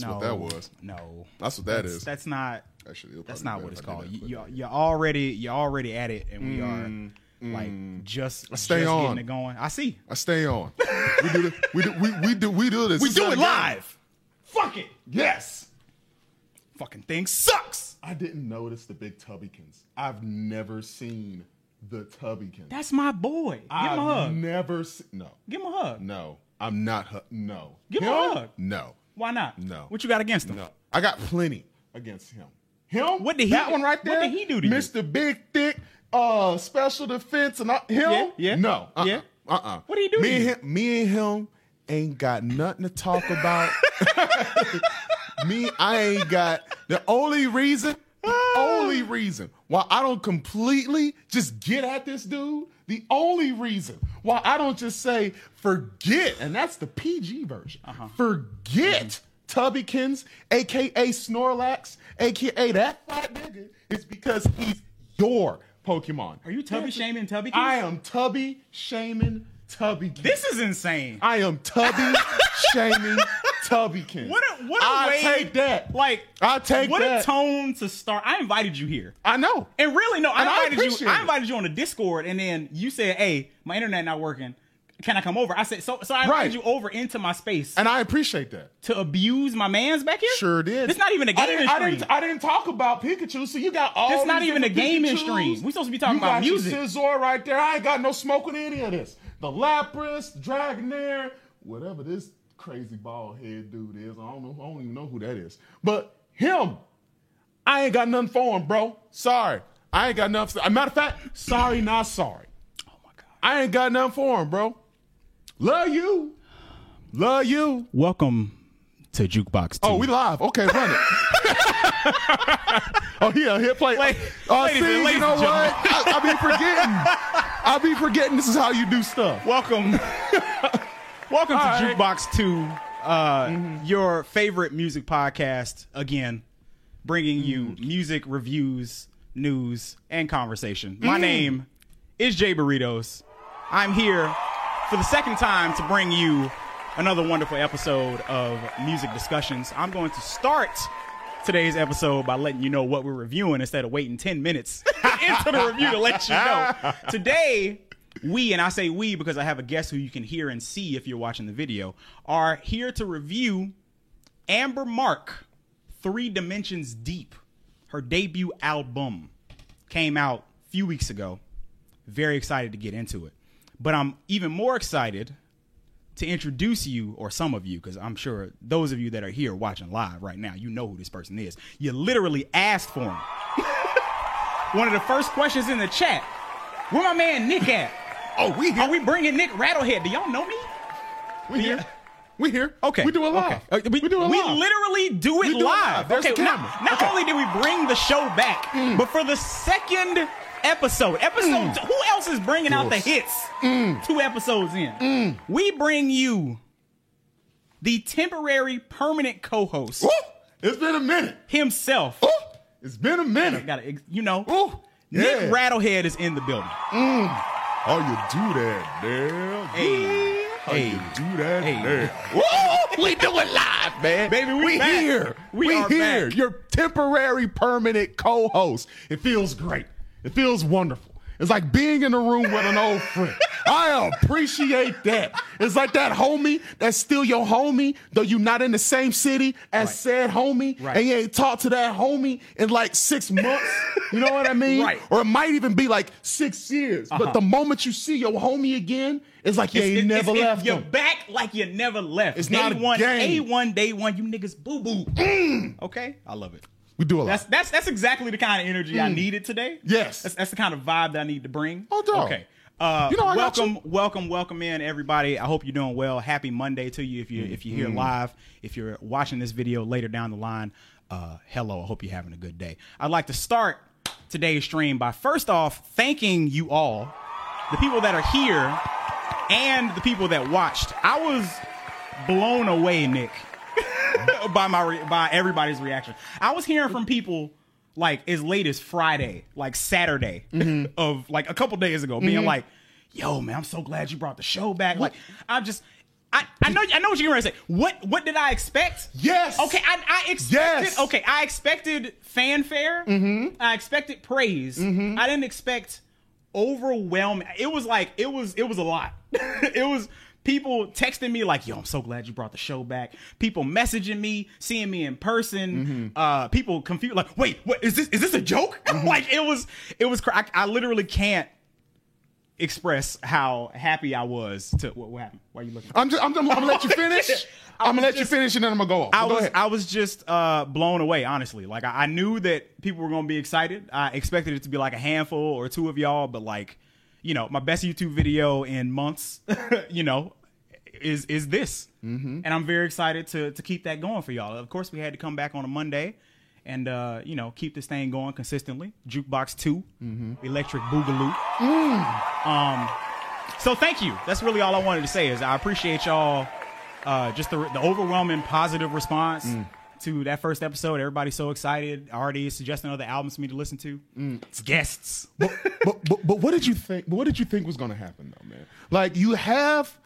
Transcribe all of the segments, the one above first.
That's no, what that was. No, That's what that that's, is. That's not. Actually, it'll That's not be what it's if I did called. You, but- you, you're already you're already at it, and we are like just Mm, stay just on. getting it going. I see. I stay on. we do this. We do. We, we do. We do this. We This do it not game. live. Fuck it. Yes. Fucking thing sucks. I didn't notice the big Tubbykins. I've never seen the Tubbykins. That's my boy. Give I've him a hug. never se- no. Give him a hug. No. I'm not hu- no. Give him a hug. No. Why not? No. What you got against him? No. I got plenty against him. Him? What did he- That one right there. what did he do to you? Mr. Big Thick, uh, special defense and all, him? Yeah, yeah. No. Uh-uh. Yeah. Uh-uh. What did he do Me and you? him, me and him ain't got nothing to talk about. me, I ain't got the only reason, only reason why I don't completely just get at this dude, the only reason why I don't just say forget, and that's the PG version. Uh-huh. Forget Tubbykins, aka Snorlax, aka that fat nigga, is because he's your Pokemon. Are you tubby shaming Tubby? I am Tubby shaming Tubbykins. This is insane. I am Tubby shaming Tubbykins. What a what a I way take that. Like I take what that. a tone to start. I invited you here. I know. And really, no, I And I invited you. appreciate I invited you on the Discord, and then you said, "Hey, my internet not working. Can I come over?" I said, "So, so I invited Right. you over into my space And I appreciate that. to abuse my man's back here." Sure did. It's not even a I gaming didn't, I didn't, I didn't talk about Pikachu, so you got all It's not even a Pikachus. stream. We supposed to be talking You about got your music. Scizor right there. I ain't got no smoke with any of this. The Lapras, Dragonair, whatever this crazy bald head dude is. I don't know. I don't even know who that is. But him, I ain't got nothing for him, bro. Sorry. I ain't got nothing. As a matter of fact, sorry, not sorry. oh my god! I ain't got nothing for him, bro. Love you. Love you. Welcome to Jukebox. Two. Oh, we live. Okay, run it. oh, yeah, hit play. Wait, uh, ladies see, ladies you know what? I, I be forgetting. I be forgetting this is how you do stuff. welcome. welcome to All right. Jukebox Two, uh, mm-hmm. your favorite music podcast. Again, bringing you mm. music reviews, news, and conversation. My mm. name is Jay Burritos. I'm here for the second time to bring you another wonderful episode of Music Discussions. I'm going to start today's episode by letting you know what we're reviewing instead of waiting 10 minutes into the review to let you know. Today, we, and I say we because I have a guest who you can hear and see if you're watching the video, are here to review Amber Mark, Three Dimensions Deep. Her debut album came out a few weeks ago. Very excited to get into it. But I'm even more excited to introduce you, or some of you, because I'm sure those of you that are here watching live right now, you know who this person is. You literally asked for him. One of the first questions in the chat where my man Nic at? Oh, we here. Are we bringing Nic Rattlehead? Do y'all know me? we here. We here. Okay. We do it live. Okay. Uh, we, we do it live. we literally do it do it live. live. There's okay. Not, not Okay. Mm. only did we bring the show back, but for the second episode, episode, who else is bringing out the hits? Mm. Two episodes in, we bring you the temporary permanent co-host! It's been a minute. himself. Woo! It's been a minute. Got to, you know, Woo! Nic Yeah. Rattlehead is in the building. How you do that, damn? Hey. How Hey. you do that, Hey. We do it live, man. Baby, we back. here. We We, here. back. Your temporary permanent co-host. It feels great. It feels wonderful. It's like being in a room with an old friend. I appreciate that. It's like that homie that's still your homie, though you're not in the same city as Right. said homie, Right. and you ain't talked to that homie in like six months. You know what I mean? Right. Or it might even be like six years. But uh-huh. the moment you see your homie again, it's like you ain't It's- never it's- left You're him. back like you never left. It's day not a one, game. A1, day one, you niggas boo boo. Mm. Okay? I love it. We do a lot. That's that's that's exactly the kind of energy I needed today. Yes. That's, that's the kind of vibe that I need to bring. Oh, dog. Okay. Uh, You know I got welcome, welcome, welcome in everybody. I hope you're doing well. Happy Monday to you if you if you're Mm-hmm. here live. If you're watching this video later down the line, uh, hello. I hope you're having a good day. I'd like to start today's stream by first off thanking you all, the people that are here, and the people that watched. I was blown away, Nic, by my re- by everybody's reaction. I was hearing from people like as late as Friday, like Saturday of like a couple days ago, being like, "Yo, man, I'm so glad you brought the show back." Like, I'm just I, I know I know what you're to say. What what did I expect? Yes. Okay, I, I expected. Yes. Okay, I expected fanfare. Mm-hmm. I expected praise. Mm-hmm. I didn't expect overwhelming. It was like it was it was a lot. it was people texting me like, "Yo, I'm so glad you brought the show back." People messaging me, seeing me in person. Mm-hmm. Uh, people confused like, "Wait, what is this? Is this a joke?" Mm-hmm. like it was it was. cra- I, I literally can't express how happy I was to what, what happened. Why are you looking? I'm just I'm, I'm, gonna let you finish. I'm gonna let you finish and then I'm gonna go off. I go was ahead. I was just uh, blown away, honestly. Like I, I knew that people were gonna be excited. I expected it to be like a handful or two of y'all, but like, you know, my best YouTube video in months, you know, is is this, Mm-hmm. and I'm very excited to to keep that going for y'all. Of course, we had to come back on a Monday. And uh, you know, keep this thing going consistently. Jukebox 2 Mm-hmm. Electric Boogaloo. Mm. Um, so thank you. That's really all I wanted to say. Is I appreciate y'all uh, just the, the overwhelming positive response Mm. To that first episode. Everybody's so excited. Already suggesting other albums for me to listen to. Mm. It's guests. but, but, but but what did you think? What did you think was going to happen though, man? Like you have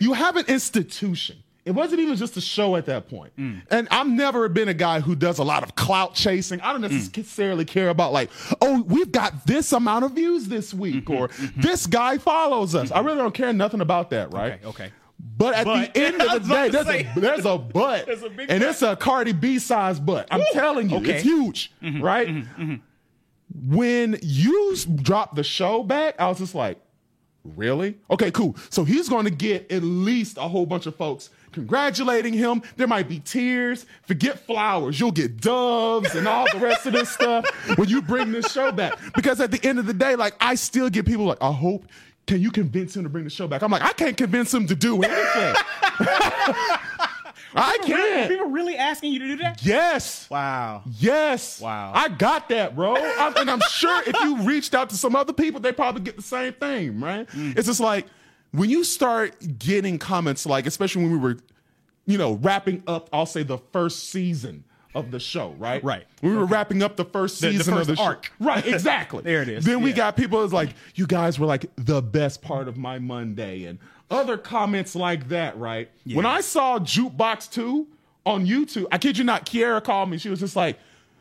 you have an institution. It wasn't even just a show at that point. Mm. And I've never been a guy who does a lot of clout chasing. I don't Mm. necessarily care about like, oh, we've got this amount of views this week, Mm-hmm. or this guy follows us. I really don't care nothing about that, right? Okay, okay. But at But- the end of the day, there's say. a, there's a butt. There's a and butt. it's a Cardi B size butt. I'm telling you, Okay. it's huge, mm-hmm, right? Mm-hmm, mm-hmm. When you dropped the show back, I was just like, really? Okay, cool. So he's going to get at least a whole bunch of folks congratulating him. There might be tears. Forget flowers. You'll get doves and all the rest of this stuff when you bring this show back. Because at the end of the day, like, I still get people like, I hope. Can you convince him to bring the show back? I'm like, I can't convince him to do anything. I Really? can't. People really asking you to do that? Yes. Wow. Yes. Wow. I got that, bro. I'm, and I'm sure if you reached out to some other people, they probably get the same thing, right? Mm. It's just like when you start getting comments, like, especially when we were, you know, wrapping up, I'll say the first season of the show, right? Right. We were wrapping up the first The- the season first of the arc. show. Right, exactly. There it is. Then we Yeah. got people that's like, you guys were like the best part of my Monday and other comments like that, right? When I saw Jukebox 2 on YouTube, I kid you not, Kiara called me. She was just like,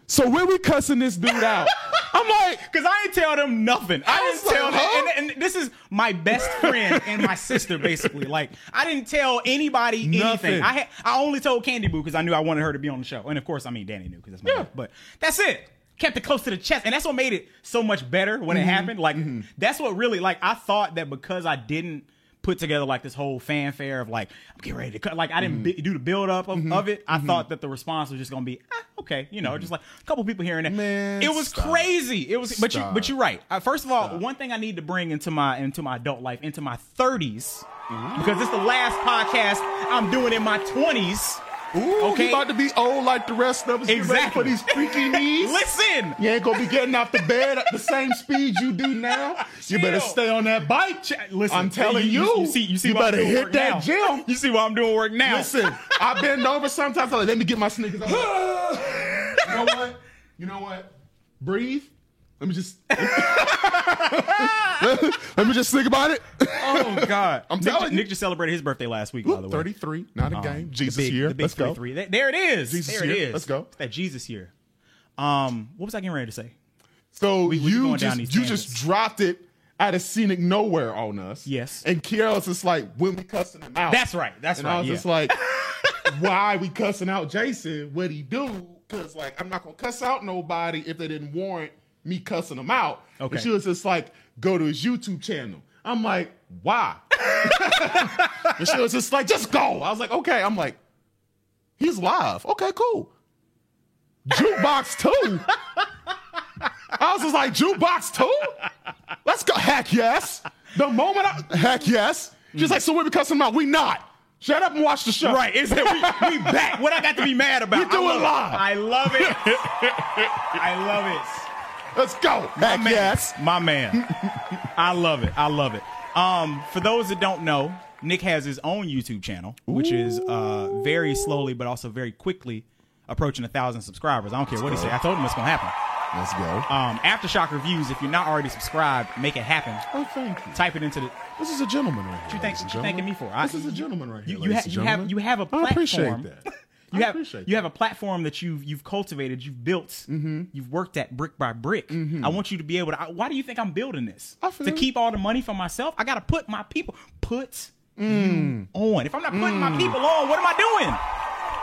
so when we cussing this dude out? I'm like, Because I didn't tell them nothing. I, I didn't tell like, them. huh? And, and this is my best friend and my sister, basically. Like, I didn't tell anybody anything. I had, I only told Candy Boo because I knew I wanted her to be on the show. And of course, I mean, Danny knew because that's my Yeah. wife. But that's it. Kept it close to the chest. And that's what made it so much better when Mm-hmm. it happened. Like, that's what really, like, I thought that because I didn't put together like this whole fanfare of like I'm getting ready to cut. Like I didn't bi- do the build up of, of it. I thought that the response was just gonna be ah, okay, you know, just like a couple people here and there. Man, it was stop. crazy. It was, but you, but you're right. Uh, first of all, one thing I need to bring into my into my adult life, into my 30s, because it's the last podcast I'm doing in my 20s. Ooh, Okay. you about to be old like the rest of us. Exactly. For these freaky knees. Listen, You ain't gonna be getting off the bed at the same speed you do now. You better stay on that bike. Ch- listen. I'm telling you, you, you see, you see, you better hit that now. gym. You see why I'm doing work now. Listen, I bend over sometimes. I'm like, let me get my sneakers. on. you know what? You know what? Breathe. Let me just. let me just think about it. Oh God, I'm Nic, telling you. Nic just celebrated his birthday last week. by the way, 33, not a Um, game. the Jesus big- year. The big Let's go. 33. There- There it is. Jesus there it year. is. Let's go. It's that Jesus year. Um, what was I getting ready to say? So we you just you tangents. just dropped it out of scenic nowhere on us. Yes. And Kiara's just like, when we cussing him out. That's right. That's and right. I was yeah. just like, why we cussing out Jason? What he do? Because like I'm not gonna cuss out nobody if they didn't warrant me cussing them out. Okay. And she was just like, go to his YouTube channel. I'm like, why? and she was just like, just go. I was like, okay. I'm like, he's live. Okay, cool. Jukebox two. I was just like, jukebox two? Let's go. Heck yes. The moment I heck yes. She's like, so we're cussing him out. We not. Shut up and watch the show. Right. It's, we, we back. What I got to be mad about? We do I it live. I love it. I love it. Let's go. Heck man. yes. My man. I love it. I love it. Um, for those that don't know, Nic has his own YouTube channel, which is uh very slowly but also very quickly approaching a thousand subscribers. I don't care what he say. I told him it's gonna happen. Let's go. Um, Aftershock reviews. If you're not already subscribed, make it happen. oh, thank you. Type it into the. This is a gentleman right here. What you think? ladies and What you thanking me for? I- This is a gentleman right here. You, you, ha- you have you have a I platform. appreciate that. You I have you have a platform that you've you've cultivated, you've built, Mm-hmm. you've worked at brick by brick. I want you to be able to. I, why do you think I'm building this? I feel To you. keep all the money for myself, I got to put my people put Mm. you on. If I'm not putting my people on, what am I doing?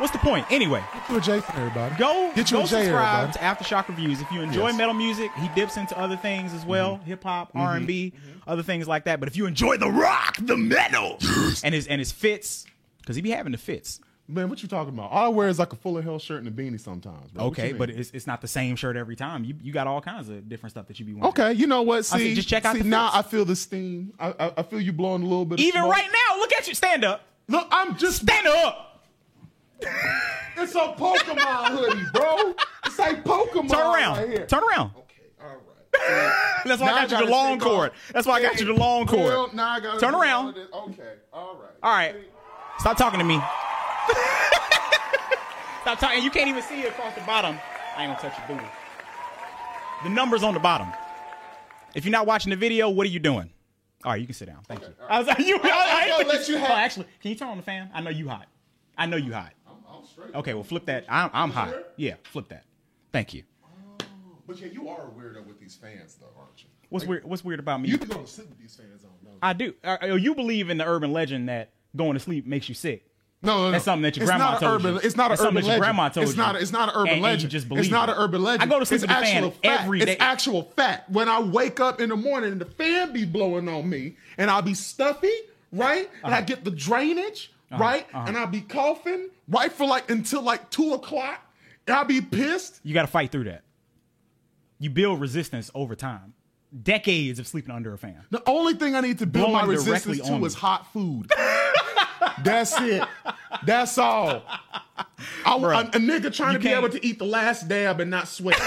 What's the point? Anyway, Get you a J for everybody. go Get you go a J, subscribe to Aftershock Reviews. If you enjoy Yes. metal music, he dips into other things as well, Mm-hmm. hip hop, R and B, other things like that. But if you enjoy the rock, the metal, and his and his fits, because he be having the fits. Man, what you talking about? All I wear is like a full of hell shirt and a beanie sometimes. Bro. Okay, but it's, it's not the same shirt every time. You you got all kinds of different stuff that you be wearing. okay. You know what? I said, See, just check out see, the now. I feel the steam. I, I, I feel you blowing a little bit. Of Even smoke. right now, look at you. Stand up. Look, I'm just. Stand up. It's a Pokemon hoodie, bro. It's like Pokemon. Turn around. Right here. Turn around. Okay, all right. That's why Now I got you the long cord. That's why I got you the long cord. Now I gotta Turn around. all of this. Okay, all right. All right. Stop talking to me. Stop talking. You can't even see it across the bottom. I ain't gonna touch your booty. The number's on the bottom. If you're not watching the video, what are you doing? All right, you can sit down. Thank you. I was like, you. I, I I, gonna let you have- Oh, actually, can you turn on the fan? I know you hot. I know you hot. I'm, I'm straight. Okay, well, flip that. I'm, I'm hot. sure? Yeah, flip that. Thank you. But yeah, you are a weirdo with these fans, though, aren't you? What's weird? What's weird about me? You going to sleep with these fans on? I do. Uh, you believe in the urban legend that going to sleep makes you sick? No, no, no. That's something that your It's grandma not told urban, you. It's not an something urban that your grandma told it's you. Not, it's not an urban And- and you legend. just believe it's not an urban legend. I go to sleep it's with the fan actual fact. every It's day. actual fact. When I wake up in the morning and the fan be blowing on me and I'll be stuffy, right? And I Uh-huh. get the drainage, right? And I'll be coughing, right, for like until like two o'clock. And I'll be pissed. You got to fight through that. You build resistance over time. Decades of sleeping under a fan. The only thing I need to build my Blowing directly resistance to is hot food. That's it. That's all. I, a, Bruh, a nigga trying to be able to eat the last dab and not sweat.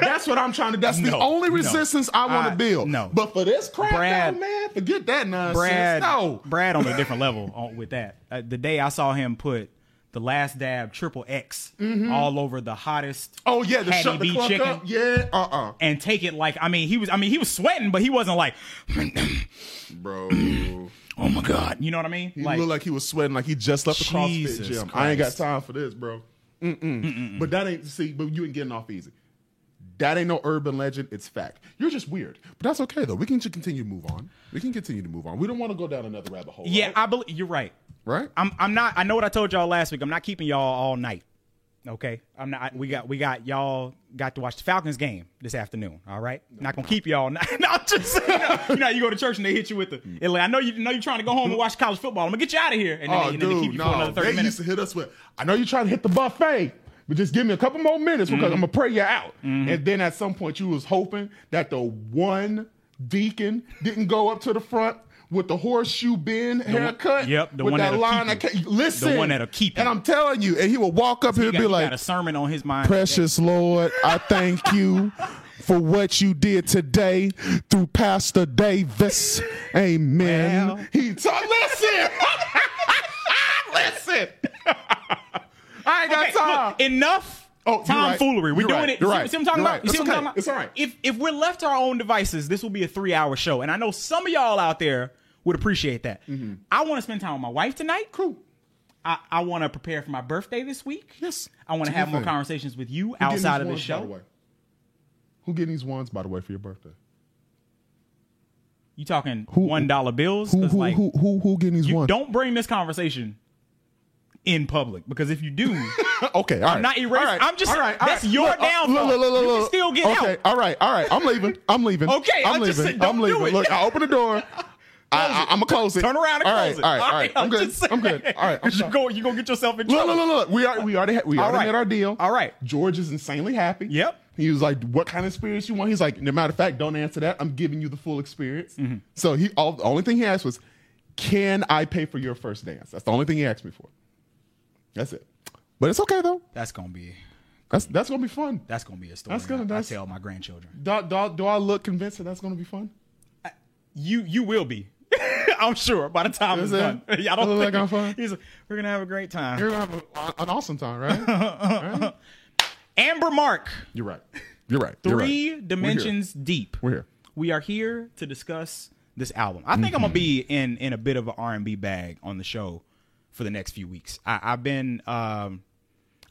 That's what I'm trying to. That's the No, only no. resistance I want to build. no. but for this crap, Brad- though, man, forget that nonsense. Brad, no, Brad on a different level on, with that. Uh, the day I saw him put the last dab triple X all over the hottest. Mm-hmm. oh yeah, the shut the chicken. up. Yeah, uh, uh And take it like I mean he was I mean he was sweating but he wasn't like bro. He oh my god you know what I mean like looked like he was sweating, like he just left the Jesus CrossFit gym. I ain't got time for this, bro. Mm-mm. But that ain't see, but you ain't getting off easy. That ain't no urban legend. It's fact. You're just weird, but that's okay though. We can just continue to move on. We can continue to move on. We don't want to go down another rabbit hole. yeah right? I believe you're right right. I'm I'm not. I know what I told y'all last week. I'm not keeping y'all all night. Okay, I'm not. We got we got y'all got to watch the Falcons game this afternoon. All right, not gonna keep y'all. Not, no, just you know, you know, you go to church and they hit you with the. Mm. I know you know you're trying to go home and watch college football. I'm gonna get you out of here, and then, Oh, they, and then they keep dude, you no. for another 30 they minutes. used to hit us with. I know you're trying to hit the buffet, but just give me a couple more minutes because Mm-hmm. I'm gonna pray you out. And then at some point, you was hoping that the one deacon didn't go up to the front. With the horseshoe bend haircut, yep, the with one that line. keep you. listen, The one that'll keep you. And I'm telling you, and he will walk up here He and got, be he like, got a sermon on his mind. Precious Lord, I thank you for what you did today through Pastor Davis. Amen. Well. he talk. Listen, listen. I ain't got Okay, time. look, enough. Oh, you're right. tomfoolery. We're You're doing right. it. See, right. see what I'm talking about? You see what I'm talking about? It's all right. If if we're left to our own devices, this will be a three hour show, and I know some of y'all out there would appreciate that. I want to spend time with my wife tonight. Mm-hmm. Cool. I, I want to prepare for my birthday this week. Yes. I want to have more thing. conversations with you Who outside of this ones, by the show. way? Who getting these ones, by the way, for your birthday? You talking Who- one dollar bills? Who, who, like, who, who, who getting these ones? don't bring this conversation in public because if you do, Okay, all right. not erasing- right, I'm just- all right, that's right. your Look, downfall. Look, look, look, You can look. still get okay, out. all right, all right. I'm leaving. I'm leaving. Okay, I'm I'm just leaving. don't I'm leaving. Look, I open the door. I, I, I'm gonna close it. turn around and all close right, it. All right, all right. I'm good. I'm good. All right. I'm you go, you gonna get yourself in Look, trouble. look, look, look. We are, we already, had, we All already right. made our deal. All right. George is insanely happy. Yep. He was like, "What kind of experience you want?" He's like, "No matter of fact, don't answer that. I'm giving you the full experience." Mm-hmm. So he, all, the only thing he asked was, "Can I pay for your first dance?" That's the only thing he asked me for. That's it. But it's okay though. That's gonna be That's that's gonna be fun. that's gonna be a story. That's gonna- I- that's- I tell my grandchildren. Do, do, do I look convinced that that's gonna be fun? You you will be. I'm sure by the time Is it's it? done. I don't Look like think I'm fun? He's like, we're gonna have a great time. You're gonna have a, an awesome time, right? Right? Amber Mark. You're right. You're right. You're right. Three dimensions deep. We're here. We are here to discuss this album. I think I'm gonna be in in a bit of an R and B bag on the show for the next few weeks. I, I've been um,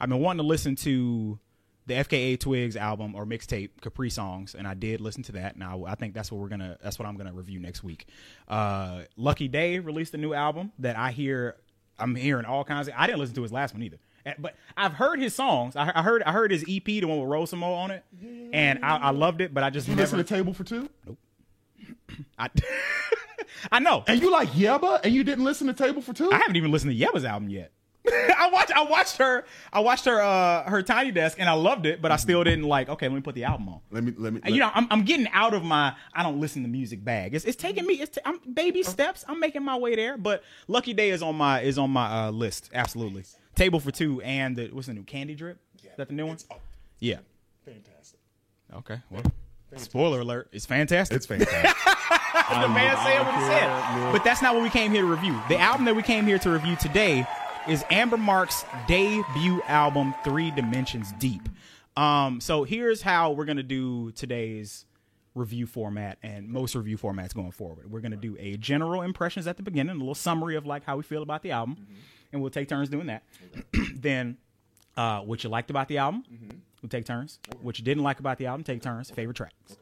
I've been wanting to listen to the FKA Twigs album or mixtape Caprisongs, and I did listen to that. Now I think that's what we're gonna that's what I'm gonna review next week. Uh, Lucky Daye released a new album that I hear I'm hearing all kinds of. I didn't listen to his last one either. But I've heard his songs. I, I heard I heard his EP, the one with Rose Samo on it, and I, I loved it. But I just You never. listen to Table for Two? Nope. I, I know. And you like Yebba and you didn't listen to Table for Two? I haven't even listened to Yebba's album yet. I watched I watched her I watched her uh her tiny desk and I loved it, but I still didn't like, okay, let me put the album on. let me let me And, you know, I'm, I'm getting out of my I don't listen to music bag. It's, it's taking me. It's t- I'm baby steps. I'm making my way there. But Lucky Daye is on my is on my uh, list. Absolutely. Table for two and the what's the new Candy Drip? Is that the new one? Yeah. fantastic. Okay. Well, spoiler alert. It's fantastic. It's fantastic. the man saying what he said. But that's not what we came here to review. The album that we came here to review today is Amber Mark's debut album, Three Dimensions Deep. Um, so here's how we're gonna do today's review format and most review formats going forward. We're gonna do a general impressions at the beginning, a little summary of like how we feel about the album, and we'll take turns doing that. then uh, what you liked about the album, we'll take turns. What you didn't like about the album, take turns. Favorite tracks.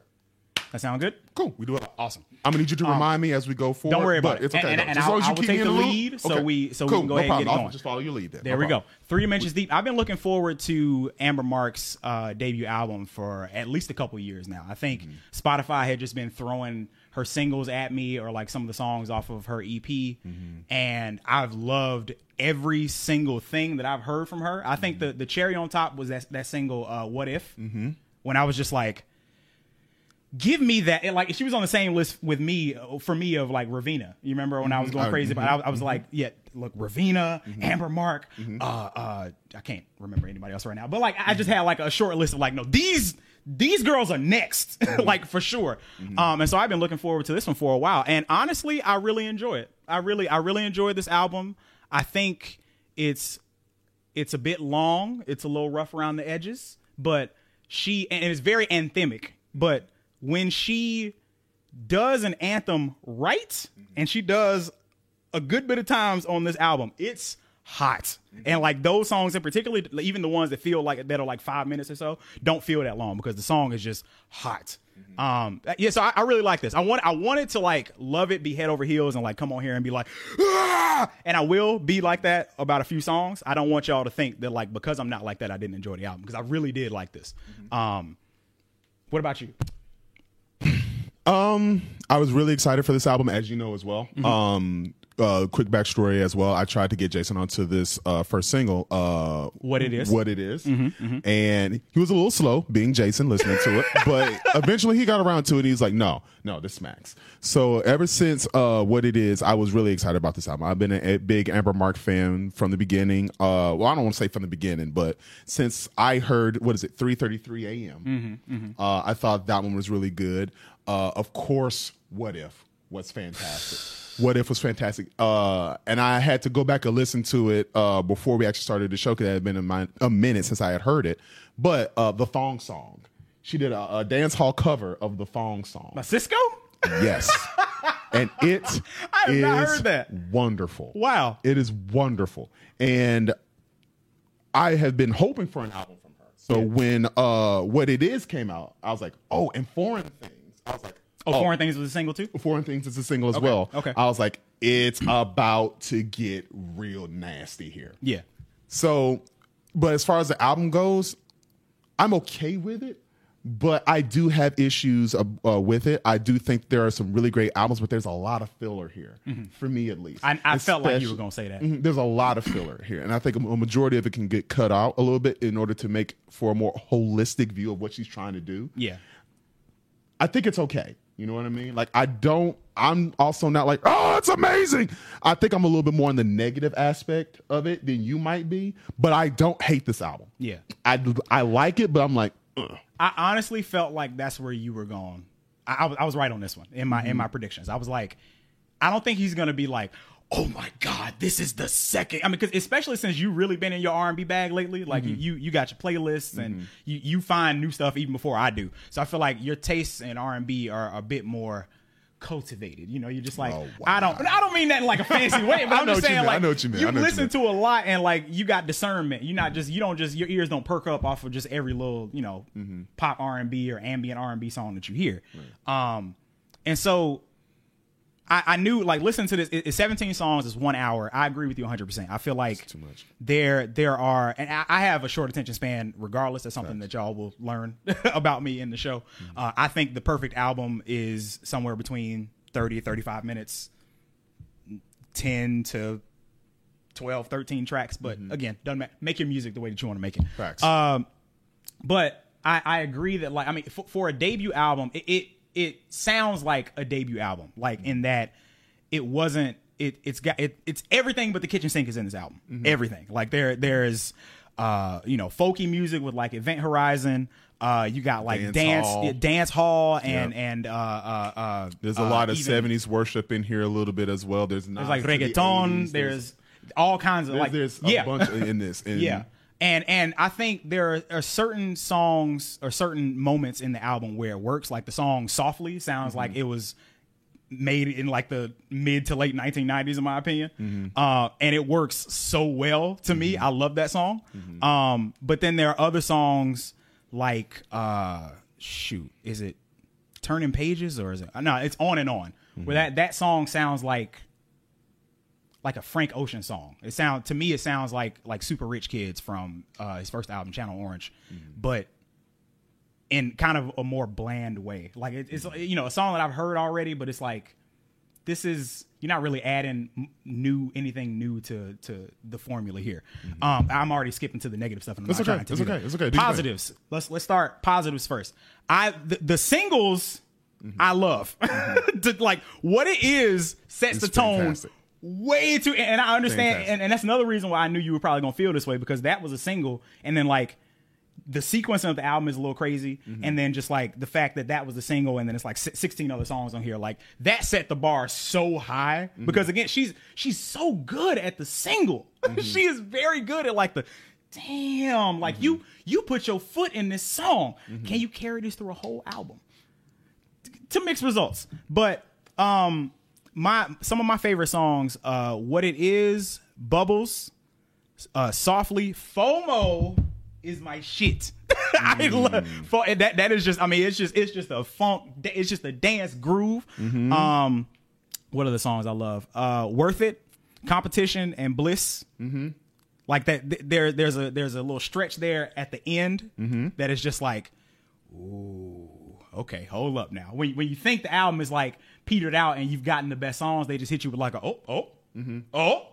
That sound good? cool. We do it. Awesome. I'm gonna need you to remind me as we go forward. Um, Don't worry about but it. It's okay. And- and- and as long I'll- as you I will keep take me in the loop. lead, so Okay. we- so we can go no ahead and get it I'll going. just follow your lead then. There No we go. problem. Three Dimensions Deep. I've been looking forward to Amber Mark's uh, debut album for at least a couple years now. I think Mm-hmm. Spotify had just been throwing her singles at me or like some of the songs off of her EP. Mm-hmm. And I've loved every single thing that I've heard from her. I think Mm-hmm. the, the cherry on top was that, that single, uh, What If? Mm-hmm. When I was just like, give me that. And, like she was on the same list with me for me of like Raveena. You remember when I was going Oh, crazy? But I, I was like, yeah, look, Raveena, Mm-hmm. Amber Mark. Uh, uh, I can't remember anybody else right now. But like, I just had like a short list of like, no, these these girls are next, Mm-hmm. like for sure. Um, and so I've been looking forward to this one for a while. And honestly, I really enjoy it. I really, I really enjoyed this album. I think it's it's a bit long. It's a little rough around the edges, but she and it's very anthemic. But when she does an anthem right, and she does a good bit of times on this album, it's hot. And like those songs in particular, even the ones that feel like that are like five minutes or so, don't feel that long because the song is just hot. Um, yeah, so I, I really like this. I want, I wanted to like love it, be head over heels, and like come on here and be like, ah! and I will be like that about a few songs. I don't want y'all to think that like because I'm not like that, I didn't enjoy the album because I really did like this. Um, what about you? Um, I was really excited for this album, as you know as well. Mm-hmm. Um, uh, quick backstory as well. I tried to get Jason onto this uh, first single, uh, What It Is. Mm-hmm, what it is. and he was a little slow, being Jason, listening to it, but eventually he got around to it. and He's like, no, no, this smacks. So ever since uh, what it is, I was really excited about this album. I've been a, a big Amber Mark fan from the beginning. Uh, well, I don't want to say from the beginning, but since I heard what is it, three thirty three a.m. Mm-hmm, Uh, I thought that one was really good. Uh, of course, What If was fantastic. What If was fantastic. Uh, and I had to go back and listen to it uh, before we actually started the show because it had been a, min- a minute since I had heard it. But uh, the thong song, she did a, a dance hall cover of the thong song. My Sisqo? Yes. and it I have heard that. wonderful. Wow. It is wonderful. And I have been hoping for an album from her. So when uh what it is came out, I was like, oh, and foreign things. I was like, Oh, Foreign Things was a single too? Foreign Things is a single as well. okay. I was like, it's about to get real nasty here. Yeah. So, but as far as the album goes, I'm okay with it. But I do have issues uh, uh, with it. I do think there are some really great albums, but there's a lot of filler here, for me at least. I, I felt like you were Especially- to say that. Mhm, There's a lot of filler here, and I think a a majority of it can get cut out a little bit in order to make for a more holistic view of what she's trying to do. Yeah. I think it's okay. You know what I mean? Like I don't. I'm also not like, oh, it's amazing. I think I'm a little bit more in the negative aspect of it than you might be, but I don't hate this album. Yeah. I I like it, but I'm like, Ugh. I honestly felt like that's where you were going. I, I, was, I was right on this one in my in my mm-hmm. predictions. I was like, I don't think he's gonna be like, oh my god, this is the second. I mean, because especially since you've really been in your R and B bag lately, like Mm-hmm. you you got your playlists and you you find new stuff even before I do. So I feel like your tastes in R and B are a bit more cultivated. You know, you're just like Oh, I don't I don't mean that in like a fancy way, but I'm just you saying. I like know what you mean. You listen mean. to a lot and like you got discernment. You're not just you don't just your ears don't perk up off of just every little you know Mm-hmm. pop R and B or ambient R and B song that you hear. Um, and so I, I knew like listening to this. It, it's 17 songs. It's one hour. I agree with you 100. percent I feel like too much. there there are, and I, I have a short attention span. Regardless, that's something that y'all will learn about me in the show. Mm-hmm. Uh, I think the perfect album is somewhere between 30 35 minutes, 10 to 12, 13 tracks. But again, doesn't matter. Make your music the way that you want to make it. Mm-hmm. Facts. Um, but I, I agree that like I mean for, for a debut album, it, it it sounds like a debut album, like in that it wasn't it it's got it it's everything but the kitchen sink is in this album. Everything like there there's uh you know folky music with like Event Horizon. Uh, you got like Dance dance hall. yeah, dance hall and Yeah. and uh uh uh There's a uh, lot of even- 70s worship in here a little bit as well. There's, There's like reggaeton. There's all kinds of there's, like there's a yeah bunch in this. And yeah and and i think there are, are certain songs or certain moments in the album where it works. Like the song softly sounds like it was made in like the mid to late 1990s in my opinion. Uh, and it works so well to me. I love that song. Um, but then there are other songs like uh, shoot is it turning pages or is it no it's on and on where that that song sounds like like a Frank Ocean song. It sound to me it sounds like like Super Rich Kids from uh, his first album Channel Orange, but in kind of a more bland way. Like it, it's you know a song that I've heard already, but it's like this is you're not really adding new anything new to to the formula here. Um, I'm already skipping to the negative stuff. And I'm It's not okay. trying to It's okay. that. It's okay. Do. Positives. Let's let's start positives first. I the, the singles Mm-hmm. I love. To, like what it is sets It's the tone fantastic. Way too and I understand and, and that's another reason why I knew you were probably gonna feel this way because that was a single and then like the sequencing of the album is a little crazy Mm-hmm. and then just like the fact that that was the single and then it's like 16 other songs on here like that set the bar so high Mm-hmm. because again she's she's so good at the single Mm-hmm. she is very good at like the damn like you Mm-hmm. you put your foot in this song can you carry this through a whole album to mixed results. But um my some of my favorite songs, uh What It Is, Bubbles, uh Softly, FOMO is my shit. I love fo- that that is just I mean it's just it's just a funk it's just a dance groove. Um what are the songs I love? Uh Worth It, Competition and Bliss. Like that th- there there's a there's a little stretch there at the end that is just like okay, hold up now. When when you think the album is like petered out and you've gotten the best songs, they just hit you with like a oh oh mm-hmm. oh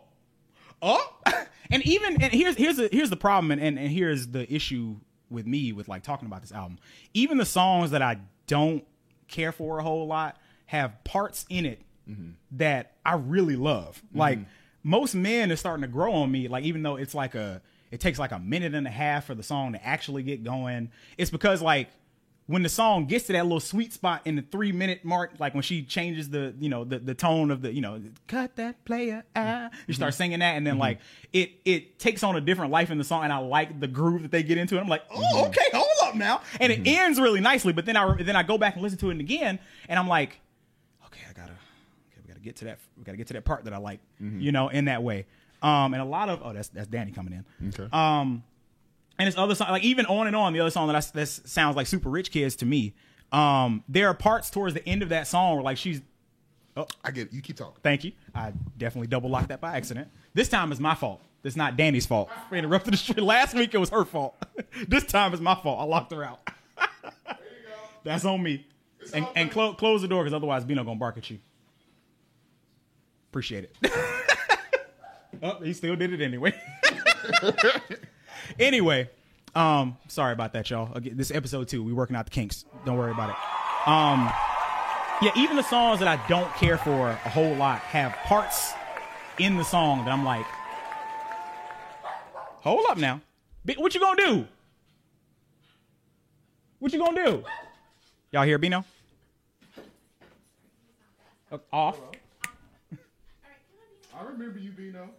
oh. and even and here's here's the here's the problem and, and and here's the issue with me with like talking about this album. Even the songs that I don't care for a whole lot have parts in it mm-hmm. that I really love. Mm-hmm. Like most men is starting to grow on me. Like even though it's like a it takes like a minute and a half for the song to actually get going. It's because like when the song gets to that little sweet spot in the three minute mark, like when she changes the, you know, the, the tone of the, you know, cut that player out, you mm-hmm. start singing that, and then mm-hmm. like it it takes on a different life in the song, and I like the groove that they get into. it. I'm like, oh, mm-hmm. okay, hold up now, and it ends really nicely. But then I then I go back and listen to it again, and I'm like, okay, I gotta, okay, we gotta get to that, we gotta get to that part that I like, you know, in that way. Um, and a lot of oh, that's that's Danny coming in. Okay. Um, and it's other song like even on and on the other song that I, that sounds like super rich kids to me um there are parts towards the end of that song where like she's Oh, I get you. Keep talking. thank you. I definitely double locked that by accident. This time is my fault. It's not danny's fault. We interrupted the street last week it was her fault. This time is my fault. I locked her out. That's on me. And, and clo- close the door because otherwise Bino gonna bark at you. Appreciate it. Oh he still did it anyway Anyway, um, sorry about that, y'all. Again, this episode two. We working out the kinks. Don't worry about it. Um, yeah, even the songs that I don't care for a whole lot have parts in the song that I'm like, hold up now, what you gonna do? What you gonna do? Y'all hear Bino? Off. I remember you, Bino.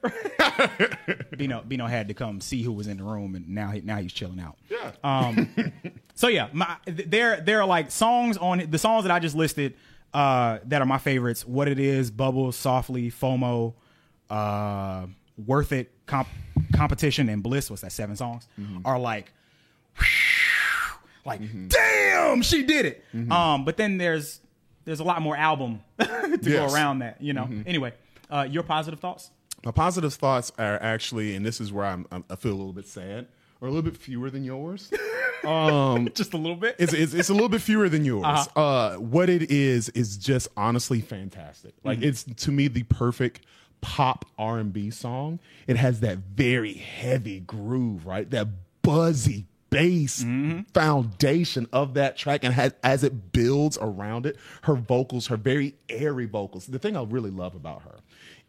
Bino Bino had to come see who was in the room, and now he, now he's chilling out. Yeah. Um, so yeah, my, there there are like songs on the songs that I just listed uh, that are my favorites. What it is, Bubbles, Softly, FOMO, uh, Worth It, comp- Competition, and Bliss. What's that? Seven songs are like, like damn, she did it. Um, but then there's there's a lot more album to Yes. go around that. You know. Anyway, uh, your positive thoughts. My positive thoughts are actually, and this is where I'm, I'm I feel a little bit sad, or a little bit fewer than yours. um, Just a little bit. it's, it's it's a little bit fewer than yours. Uh-huh. uh what it is is just honestly fantastic. Like Mm-hmm. it's to me the perfect pop R and B song. It has that very heavy groove, right? That buzzy bass Mm-hmm. foundation of that track, and has, as it builds around it, her vocals, her very airy vocals. The thing I really love about her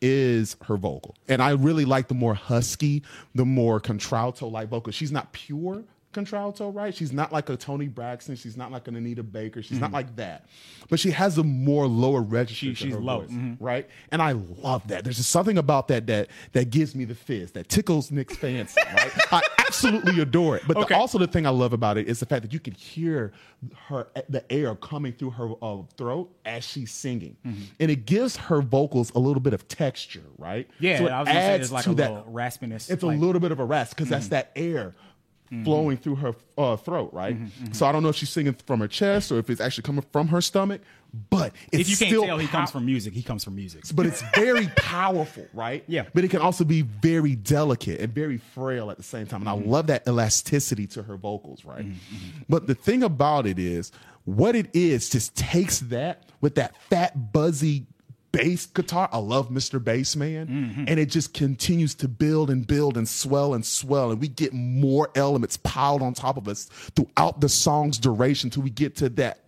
is her vocal, and I really like the more husky, the more contralto like vocal. She's not pure contralto, right? She's not like a Toni Braxton. She's not like an Anita Baker. She's not like that. But she has a more lower register. Mm-hmm. She- she's low. voice, Mhm. right? And I love that. There's just something about that that that gives me the fizz, that tickles Nic's fancy, right? I absolutely adore it. But the- also the thing I love about it is the fact that you can hear her the air coming through her uh, throat as she's singing, Mm-hmm. and it gives her vocals a little bit of texture, right? Yeah, So it I was gonna say adds like to a that raspiness. it's like, a little bit of a rasp because that's that air Mm-hmm. flowing through her uh, throat, right? Mm-hmm. Mm-hmm. So I don't know if she's singing from her chest or if it's actually coming from her stomach, but it's If you can't tell, he pow- comes from music. He comes from music. but it's very powerful, right? Yeah. But it can also be very delicate and very frail at the same time. And I love that elasticity to her vocals, right? But the thing about it is, what it is just takes that with that fat, buzzy bass guitar. I love Mr. Bassman. Mm-hmm. And it just continues to build and build and swell and swell. And we get more elements piled on top of us throughout the song's duration till we get to that.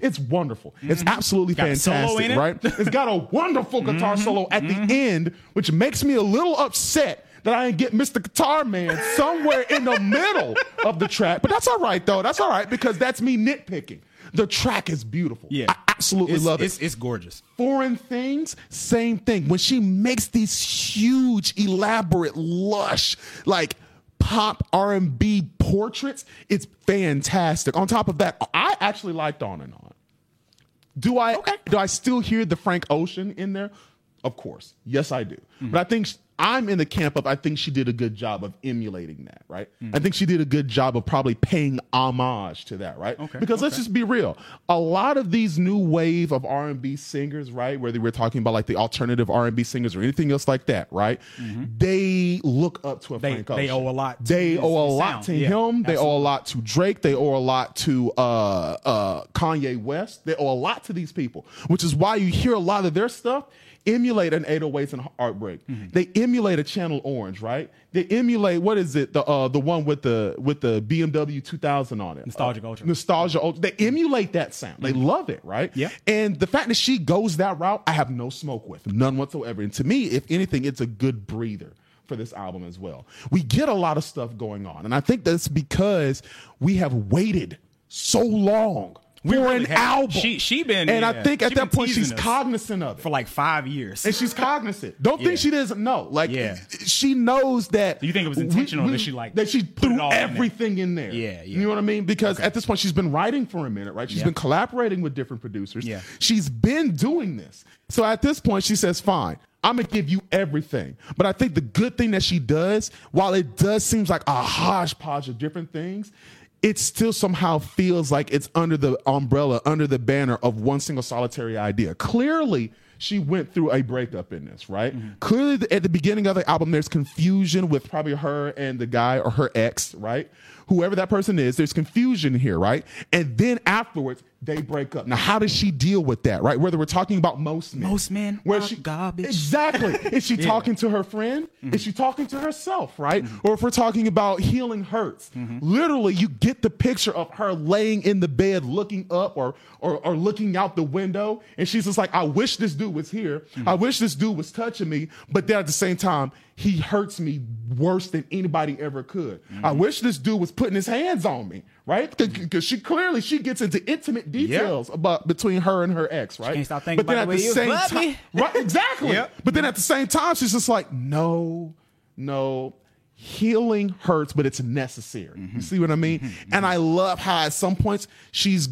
It's wonderful. It's mm-hmm. absolutely Got fantastic, it? right? It's got a wonderful guitar mm-hmm. solo at the end, which makes me a little upset that I didn't get Mr. Guitar Man somewhere in the middle of the track. But that's all right, though. That's all right because that's me nitpicking. The track is beautiful. Yeah. I absolutely It's, love it it's, it's gorgeous. foreign things, same thing. When she makes these huge, elaborate, lush, like pop R and B portraits, it's fantastic. On top of that, I actually liked On and On. Do I do I still hear the Frank Ocean in there? Of course. Yes, I do. Mm-hmm. But I think I'm in the camp of I think she did a good job of emulating that, right? Mm. I think she did a good job of probably paying homage to that, right? Okay, Because let's just be real. A lot of these new wave of R&B singers, right? Whether we're talking about like the alternative R&B singers or anything else like that, right? They look up to a Mm-hmm. They- Frank they owe a lot to They owe a his lot sound. to Yeah, him. They owe a lot to Drake. They owe a lot to uh, uh, Kanye West. They owe a lot to these people, which is why you hear a lot of their stuff emulate an 808s and Heartbreak. Mm-hmm. They emulate a Channel Orange, right? They emulate what is it? The uh, the one with the with the BMW 2000 on it. Nostalgic Uh, Ultra. Nostalgia Ultra. They emulate that sound. They love it, right? Yeah. And the fact that she goes that route, I have no smoke with, none whatsoever. And to me, if anything, it's a good breather for this album as well. We get a lot of stuff going on, and I think that's because we have waited so long We for really an have. album. She- she been- and I think at that point she's cognizant of it. For like five years. and she's cognizant. Don't Yeah. think she doesn't know. Like Yeah. she knows that. Do you think it was intentional that she, like, that she threw all in there? everything in there? Yeah, yeah. You know what I mean? Because at this point she's been writing for a minute, right? She's Yeah. been collaborating with different producers. Yeah. She's been doing this. So at this point she says, "Fine, I'm gonna give you everything." But I think the good thing that she does, while it does seems like a hodgepodge of different things. It still somehow feels like it's under the umbrella, under the banner of one single solitary idea. Clearly, she went through a breakup in this, right? Mm-hmm. Clearly, th- at the beginning of the album, there's confusion with probably her and the guy or her ex, right? Whoever that person is, there's confusion here, right? And then afterwards, they break up. Now, how does she deal with that, right? Whether we're talking about most men, Most men where are she garbage. exactly is she talking to her friend? Mm-hmm. Is she talking to herself, right? Mm-hmm. Or if we're talking about healing hurts, mm-hmm. literally, you get the picture of her laying in the bed, looking up or or, or looking out the window, and she's just like, "I wish this dude was here. I wish this dude was touching me." But then at the same time, he hurts me worse than anybody ever could. I wish this dude was putting his hands on me, right? Because she clearly she gets into intimate details about between her and her ex, right? can't stop thinking but then about at the the same time, right? Exactly. Yep. But then at the same time, she's just like, no, no. Healing hurts, but it's necessary. Mm-hmm. You see what I mean? And I love how at some points she's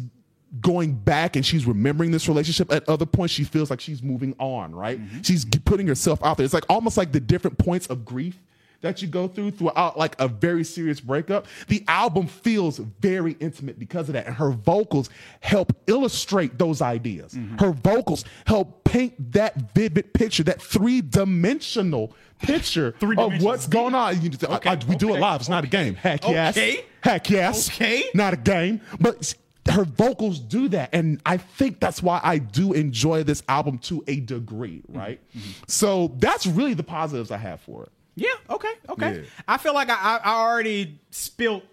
going back and she's remembering this relationship. At other points, she feels like she's moving on, right? Mm-hmm. She's putting herself out there. It's like almost like the different points of grief that you go through throughout like a very serious breakup. The album feels very intimate because of that. And her vocals help illustrate those ideas. Mm-hmm. Her vocals help paint that vivid picture, that three dimensional picture of what's going on. You, I- I- we do it live. It's not a game. Heck yes. Okay. Heck yes. Okay. Not a game. But her vocals do that. And I think that's why I do enjoy this album to a degree, right? So that's really the positives I have for it. Yeah. Okay. Okay. Yeah. I feel like I, I, already spilt.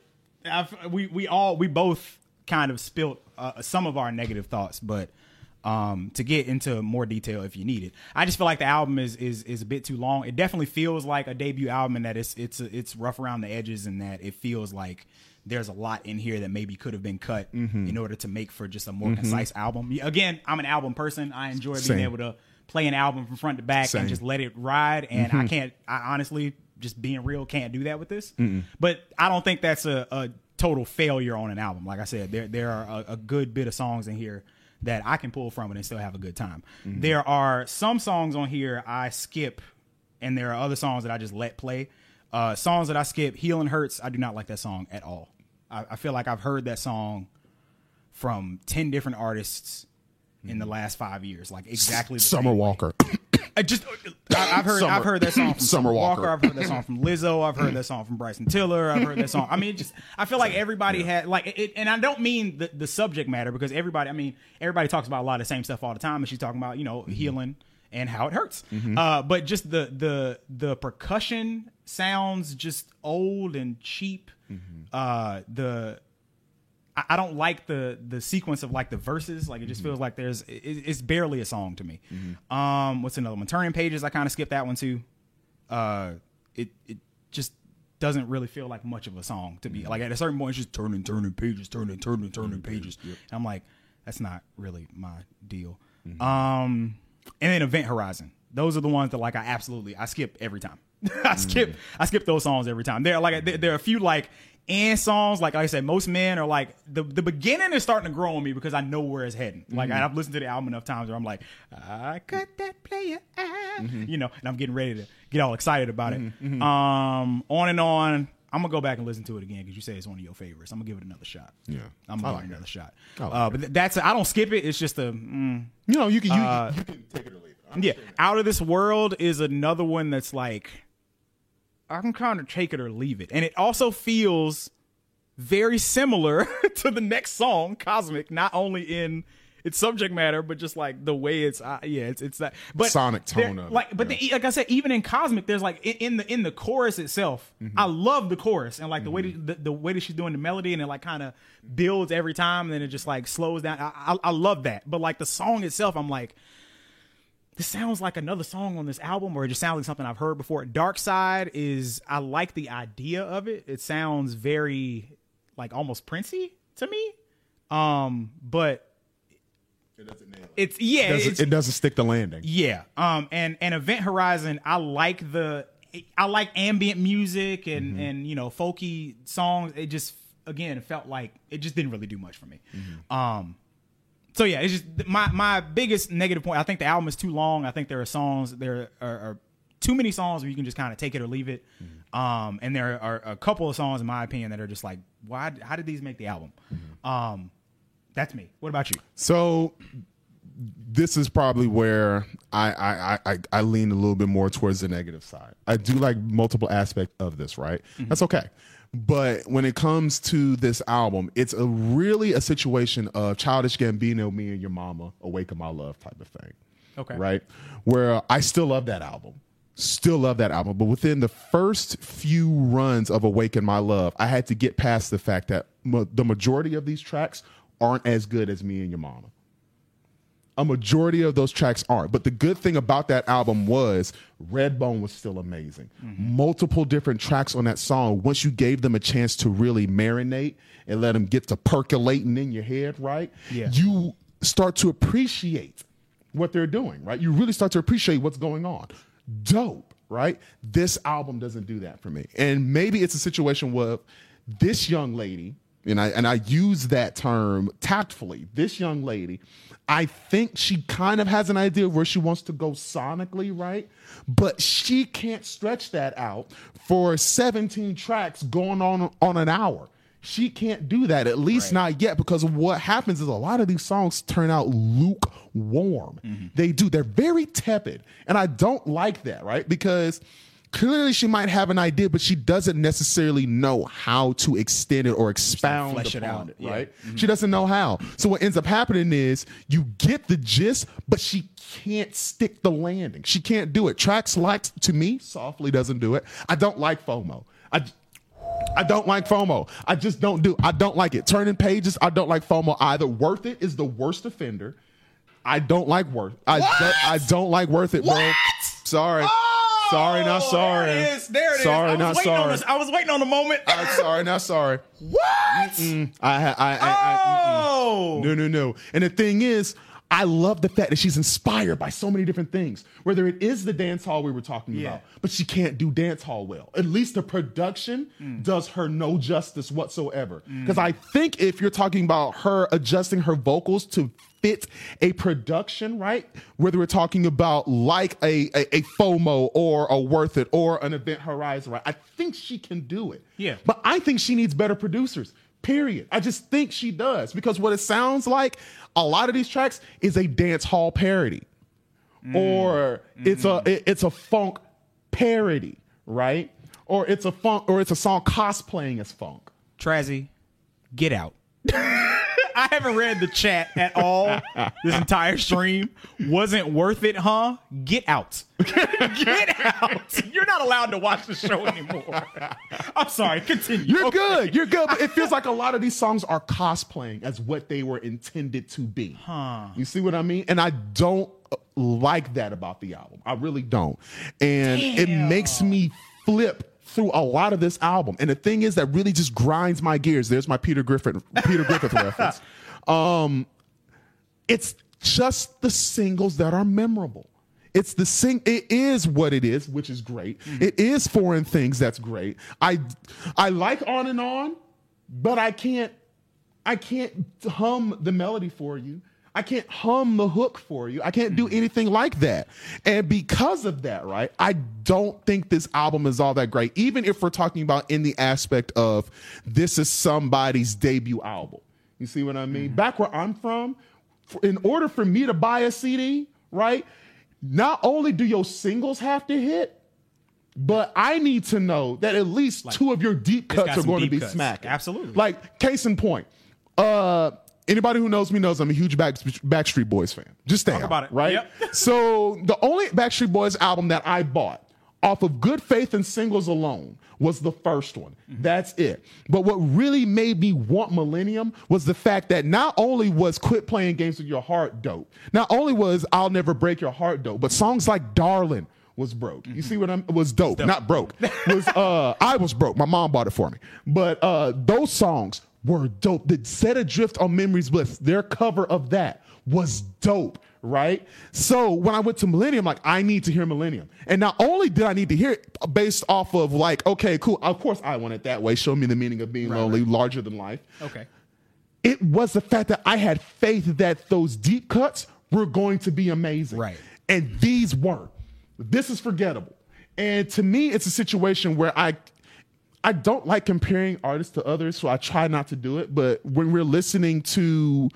I've, we we all we both kind of spilt uh, some of our negative thoughts, but um, to get into more detail if you need it, I just feel like the album is is is a bit too long. It definitely feels like a debut album, and that it's it's it's rough around the edges, and that it feels like there's a lot in here that maybe could have been cut Mm-hmm. in order to make for just a more concise album. Again, I'm an album person. I enjoy being Same. able to play an album from front to back Same. and just let it ride. And Mm-hmm. I can't, I honestly, just being real, can't do that with this. But I don't think that's a, a total failure on an album. Like I said, there there are a, a good bit of songs in here that I can pull from it and still have a good time. Mm-hmm. There are some songs on here I skip, and there are other songs that I just let play. Uh, songs that I skip, "Healing Hurts," I do not like that song at all. I, I feel like I've heard that song from ten different artists in the last five years, like exactly the Summer. Walker. I just I, I've heard Summer- I've heard that song from Summer Walker. Walker. I've heard that song from Lizzo. I've heard that song from Bryson Tiller. I've heard that song. I mean, just I feel like everybody had like it, and I don't mean the, the subject matter because everybody. I mean, everybody talks about a lot of the same stuff all the time, and she's talking about you know healing and how it hurts. Uh, but just the the the percussion sounds just old and cheap. Uh, the I, I don't like the the sequence of like the verses. Like it just feels like there's it, it's barely a song to me. Um, what's another one? Turning pages. I kind of skipped that one too. Uh, it it just doesn't really feel like much of a song to be like at a certain point it's just turning turning pages turning turning turning pages. And i'm like that's not really my deal. Um and then event horizon. Those are the ones that like i absolutely i skip every time. I skip i skip those songs every time. There are like there, there are a few like and songs like I said, most men are like the the beginning is starting to grow on me because I know where it's heading. Like I've listened to the album enough times where I'm like, I cut that player out, you know, and I'm getting ready to get all excited about it. Um, on and on. I'm gonna go back and listen to it again because you say it's one of your favorites. I'm gonna give it another shot. Yeah. I'm gonna I give like it another shot. like uh, but that's I don't skip it. It's just a mm, You know, you can you, you can take it or leave it. I yeah. Out of this world is another one that's like I can kind of take it or leave it, and it also feels very similar to the next song, Cosmic. Not only in its subject matter, but just like the way it's uh, yeah, it's it's that but Sonic tone of like, but the, like I said, even in Cosmic, there's like in, in the in the chorus itself, Mm-hmm. I love the chorus and like the way that, the, the way that she's doing the melody and it like kind of builds every time, and then it just like slows down. I, I I love that, but like the song itself, I'm like this sounds like another song on this album, or it just sounds like something I've heard before. Dark Side is I like the idea of it. It sounds very like almost Princey to me. Um, but It doesn't nail it. it's yeah, It doesn't, it's, it doesn't stick the landing. yeah. Um, and and Event Horizon, I like the I like ambient music and and you know folky songs. It just again it felt like it just didn't really do much for me. Um, so yeah, it's just my my biggest negative point. I think the album is too long. I think there are songs there are, are too many songs where you can just kind of take it or leave it. Um, and there are a couple of songs, in my opinion, that are just like, why? How did these make the album? Um, that's me. What about you? So this is probably where I, I, I, I lean a little bit more towards the negative side. I do like multiple aspects of this, right? That's okay. But when it comes to this album, it's a really a situation of childish Gambino, me and your mama, awaken my love type of thing. Okay. Right? Where I still love that album. Still love that album. But within the first few runs of Awaken My Love, I had to get past the fact that ma- the majority of these tracks aren't as good as me and your mama A majority of those tracks aren't. But the good thing about that album was Redbone was still amazing. Mm-hmm. Multiple different tracks on that song. Once you gave them a chance to really marinate and let them get to percolating in your head, right? Yeah. You start to appreciate what they're doing, right? You really start to appreciate what's going on. Dope, right? This album doesn't do that for me. And maybe it's a situation where this young lady, and I and I use that term tactfully, this young lady, I think she kind of has an idea of where she wants to go sonically, right? But she can't stretch that out for 17 tracks going on on an hour. She can't do that, at least not yet, because what happens is a lot of these songs turn out lukewarm. Mm-hmm. They do. They're very tepid. And I don't like that, right? Because clearly she might have an idea, but she doesn't necessarily know how to extend it or expound flesh it out. it, Yeah. right? Mm-hmm. She doesn't know how. So what ends up happening is you get the gist, but she can't stick the landing. She can't do it. Tracks like to me, softly doesn't do it. I don't like FOMO. I I don't like FOMO. I just don't do. I don't like it. Turning pages. I don't like FOMO either. Worth it is the worst offender. I don't like worth. I don't, I don't like worth it, bro. What? Sorry. Oh, sorry, not oh, sorry. Oh, There it is. There it is. Sorry, I was not waiting On sorry. this, I was waiting on the moment. I'm sorry, not sorry. what? I, I, I, I, I Oh. no, no, no. And the thing is, I love the fact that she's inspired by so many different things. Whether it is the dance hall we were talking Yeah. about, but she can't do dance hall well. At least the production Mm. does her no justice whatsoever. Because I think if you're talking about her adjusting her vocals to fit a production, right? Whether we're talking about like a, a, a FOMO or a Worth It or an Event Horizon, right? I think she can do it. Yeah. But I think she needs better producers. Period. I just think she does because what it sounds like a lot of these tracks is a dance hall parody, mm. or it's a it- it's a funk parody, right? Or it's a funk or it's a song cosplaying as funk. Trazzy, get out. I haven't read the chat at all this entire stream. Wasn't worth it, huh? Get out. Get out. You're not allowed to watch the show anymore. I'm sorry. Continue. You're Okay. good. You're good. But it feels like a lot of these songs are cosplaying as what they were intended to be. Huh. You see what I mean? And I don't like that about the album. I really don't. And it makes me flip through a lot of this album. And the thing is that really just grinds my gears. There's my Peter Griffin Peter Griffith reference. Um it's just the singles that are memorable. It's the sing. It is what it is, which is great. It is foreign things. That's great. I I like on and on, but I can't. I can't hum the melody for you. I can't hum the hook for you. I can't do anything like that. And because of that, right, I don't think this album is all that great. Even if we're talking about in the aspect of this is somebody's debut album. You see what I mean? Back where I'm from, in order for me to buy a CD, right, not only do your singles have to hit, but I need to know that at least two of your deep cuts are going to be cuts. smacking. Absolutely. Like case in point, uh, anybody who knows me knows I'm a huge Back, Backstreet Boys fan. Just stay about it. right? Yep. so the only Backstreet Boys album that I bought off of Good Faith and singles alone was the first one. Mm-hmm. That's it. But what really made me want Millennium was the fact that not only was Quit Playing Games with Your Heart dope, not only was I'll Never Break Your Heart dope, but songs like Darling was broke. You see what I'm was dope, not broke. Was uh I was broke. My mom bought it for me. But uh those songs were dope. The Set Adrift on Memories Bliss, their cover of that was dope, right? So when I went to Millennium, like I need to hear Millennium. And not only did I need to hear it based off of like, okay, cool. Of course I want it that way. Show me the meaning of being lonely, larger than life Okay. it was the fact that I had faith that those deep cuts were going to be amazing. Right. And these weren't. This is forgettable. And to me, it's a situation where I I don't like comparing artists to others, so I try not to do it. But when we're listening to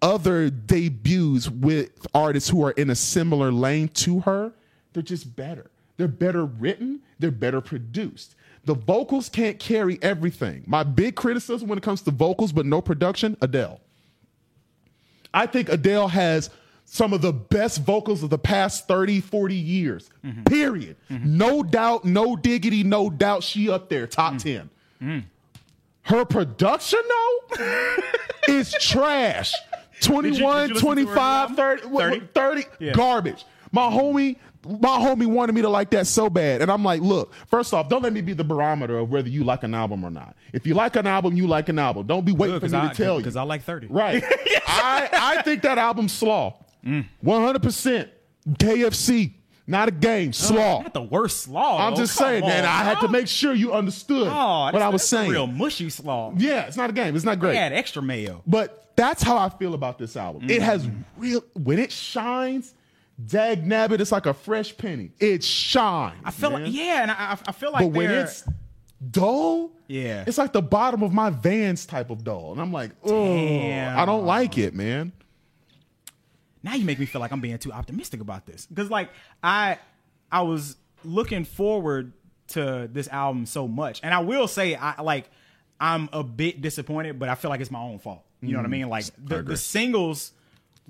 other debuts with artists who are in a similar lane to her, they're just better. They're better written, they're better produced. The vocals can't carry everything. My big criticism when it comes to vocals, but no production, Adele. I think Adele has some of the best vocals of the past 30, 40 years. Period. No doubt, no diggity, no doubt. She up there, top mm. 10. Mm. Her production, though, is trash. 21, did you listen to 25, 30, 30? 30 Yeah. garbage. My homie, my homie wanted me to like that so bad. And I'm like, look, first off, don't let me be the barometer of whether you like an album or not. If you like an album, you like an album. Don't be waiting for me to tell you. because I like thirty. Right. I, I think that album's slaw. Mm. 100%. KFC. Not a game. Slaw. Not the worst slaw. I'm though. just Come saying, on, man. I had to make sure you understood Oh, what that's- I was that's a saying. Real mushy slaw. Yeah, it's not a game. It's not great. Had extra mayo. But that's how I feel about this album. It has real when it shines, dag nabbit, it's like a fresh penny. It shines. I feel like yeah, and I, I feel like But when they're- it's dull, Yeah. it's like the bottom of my Vans type of dull, and I'm like, oh, Damn. I don't like it, man. Now you make me feel like I'm being too optimistic about this because like I I was looking forward to this album so much, and I will say I like I'm a bit disappointed, but I feel like it's my own fault. You know what I mean? Like the, Mm. the singles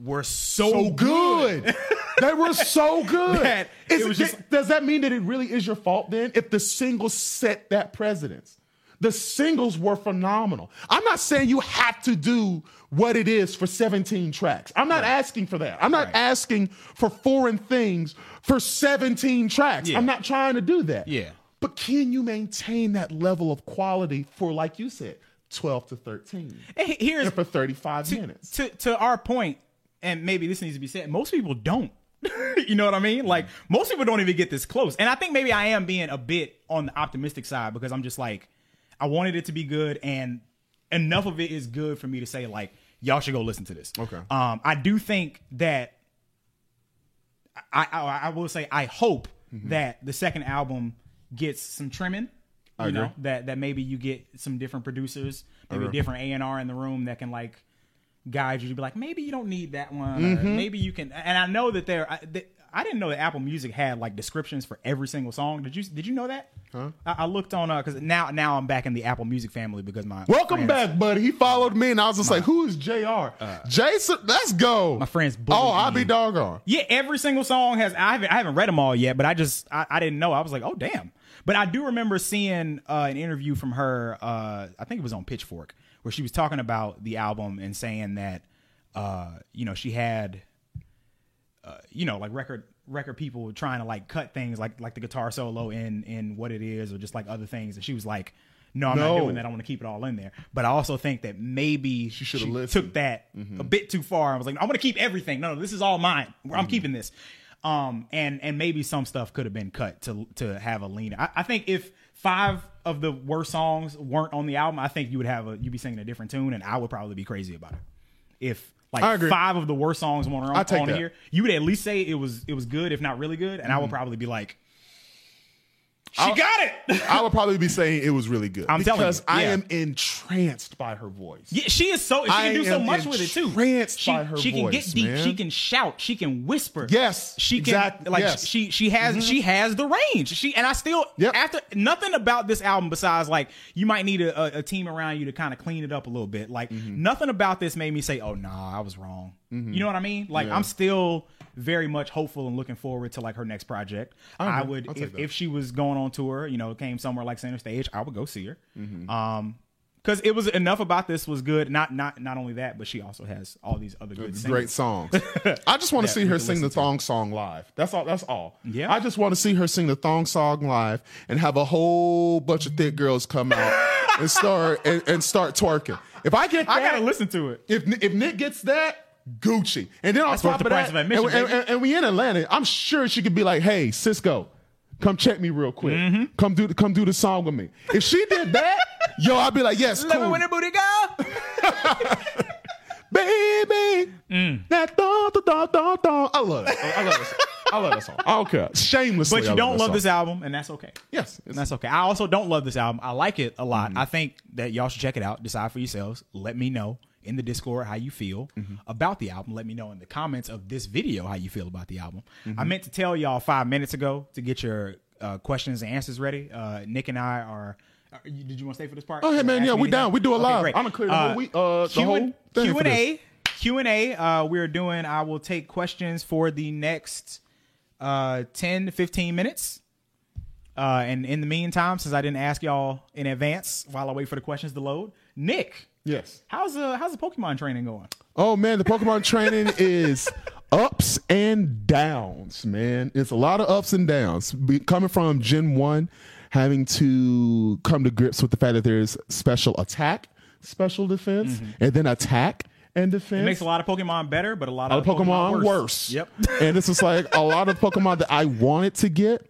were so, So good. they were so good. That it was just- does that mean that it really is your fault then? If the singles set that precedence, the singles were phenomenal. I'm not saying you have to do what it is for 17 tracks. I'm not asking for that. I'm not Right. asking for foreign things for 17 tracks. Yeah. I'm not trying to do that. Yeah. But can you maintain that level of quality for, like you said, 12 to 13 Hey, Here's and for 35 to, minutes? to to our point, and maybe this needs to be said. Most people don't. you know what I mean? Like mm. most people don't even get this close. And I think maybe I am being a bit on the optimistic side because I'm just like, I wanted it to be good, and enough of it is good for me to say like, y'all should go listen to this. Okay. Um, I do think that I I, I will say I hope Mm-hmm. that the second album gets some trimming. You agree. know that that maybe you get some different producers, maybe a different A and R in the room that can like guide you to be like maybe you don't need that one, Mm-hmm. maybe you can. And I know that there. I, I didn't know that Apple Music had like descriptions for every single song. Did you Did you know that? Huh? I, I looked on uh because now now I'm back in the Apple Music family because my Welcome friends- back, buddy. He followed me, and I was just like, "Who is Jr. Jason? Let's go." Uh, my friends Oh, I'll be doggone. Yeah, every single song has. I haven't, I haven't read them all yet, but I just I, I didn't know. I was like, oh damn. But I do remember seeing uh, an interview from her. Uh, I think it was on Pitchfork, where she was talking about the album and saying that, uh, you know, she had, uh, you know, like record record people trying to like cut things like like the guitar solo in in what it is or just like other things, and she was like. No, I'm No. not doing that. I want to keep it all in there. But I also think that maybe she should've took listened. that a bit too far. I was like, I want to keep everything. No, no, this is all mine. I'm keeping this. Um, and and maybe some stuff could have been cut to to have a leaner. I, I think if five of the worst songs weren't on the album, I think you would have a you'd be singing a different tune, and I would probably be crazy about it. If like five of the worst songs on, take on here, you would at least say it was it was good, if not really good, and I would probably be like, she got it. I would probably be saying it was really good. I'm telling you, because I yeah. am entranced by her voice. Yeah, she is so. She I can do so much with it too. entranced She, by her she can voice, get deep. man. She can shout. She can whisper. Yes, she can. exact- Like yes. Mm-hmm. she she has she has the range. She and I still Yep. after nothing about this album besides like you might need a, a, a team around you to kind of clean it up a little bit. Like Mm-hmm. nothing about this made me say, oh nah, I was wrong. You know what I mean? Like I'm still very much hopeful and looking forward to like her next project. I, agree. would if, if she was going on tour, you know, came somewhere like Center Stage, I would go see her. Mm-hmm. Um, because it was enough about this was good. Not not not only that, but she also has all these other good songs. Great songs. I just want to see her sing the listen to. thong song live. That's all. That's all. Yeah. I just want to see her sing the thong song live and have a whole bunch of thick girls come out and start and, and start twerking. If I get that, I gotta listen to it. If if Nick gets that, Gucci. And then on That's top worth of that, of admission, and, and- and- and we in Atlanta, I'm sure she could be like, "Hey, Sisqo, come check me real quick. Mm-hmm. Come do come do the song with me." If she did that, yo, I'd be like, "Yes, Love it cool, when the booty go. baby." Mm. That thong, thong, thong, thong, thong. I love it. I love it. I love that song. I don't care. Shamelessly, But I you don't that love song. this album, and that's okay. Yes, And that's okay. I also don't love this album. I like it a lot. Mm-hmm. I think that y'all should check it out. Decide for yourselves. Let me know in the Discord how you feel Mm-hmm. about the album. Let me know in the comments of this video how you feel about the album. Mm-hmm. I meant to tell y'all five minutes ago to get your uh, questions and answers ready. Uh, Nick and I are. are you- did you want to stay for this part? Oh, hey, man, yeah, we anything? down. We do it Okay, live. great. I'ma clear the whole week- uh, the Q whole and- thing Q for and this. A. Q and A. Uh, we're doing. I will take questions for the next uh, 10 to 15 minutes. Uh, and in the meantime, since I didn't ask y'all in advance while I wait for the questions to load, Nick, Yes. how's the how's the Pokemon training going? Oh man, the Pokemon training is ups and downs, man. It's a lot of ups and downs. Be, coming from Gen 1, having to come to grips with the fact that there's special attack, special defense, and then attack and defense. Mm-hmm. It makes a lot of Pokemon better, but a lot A of lot of Pokemon, worse. worse. Yep. and this is like a lot of Pokemon that I wanted to get.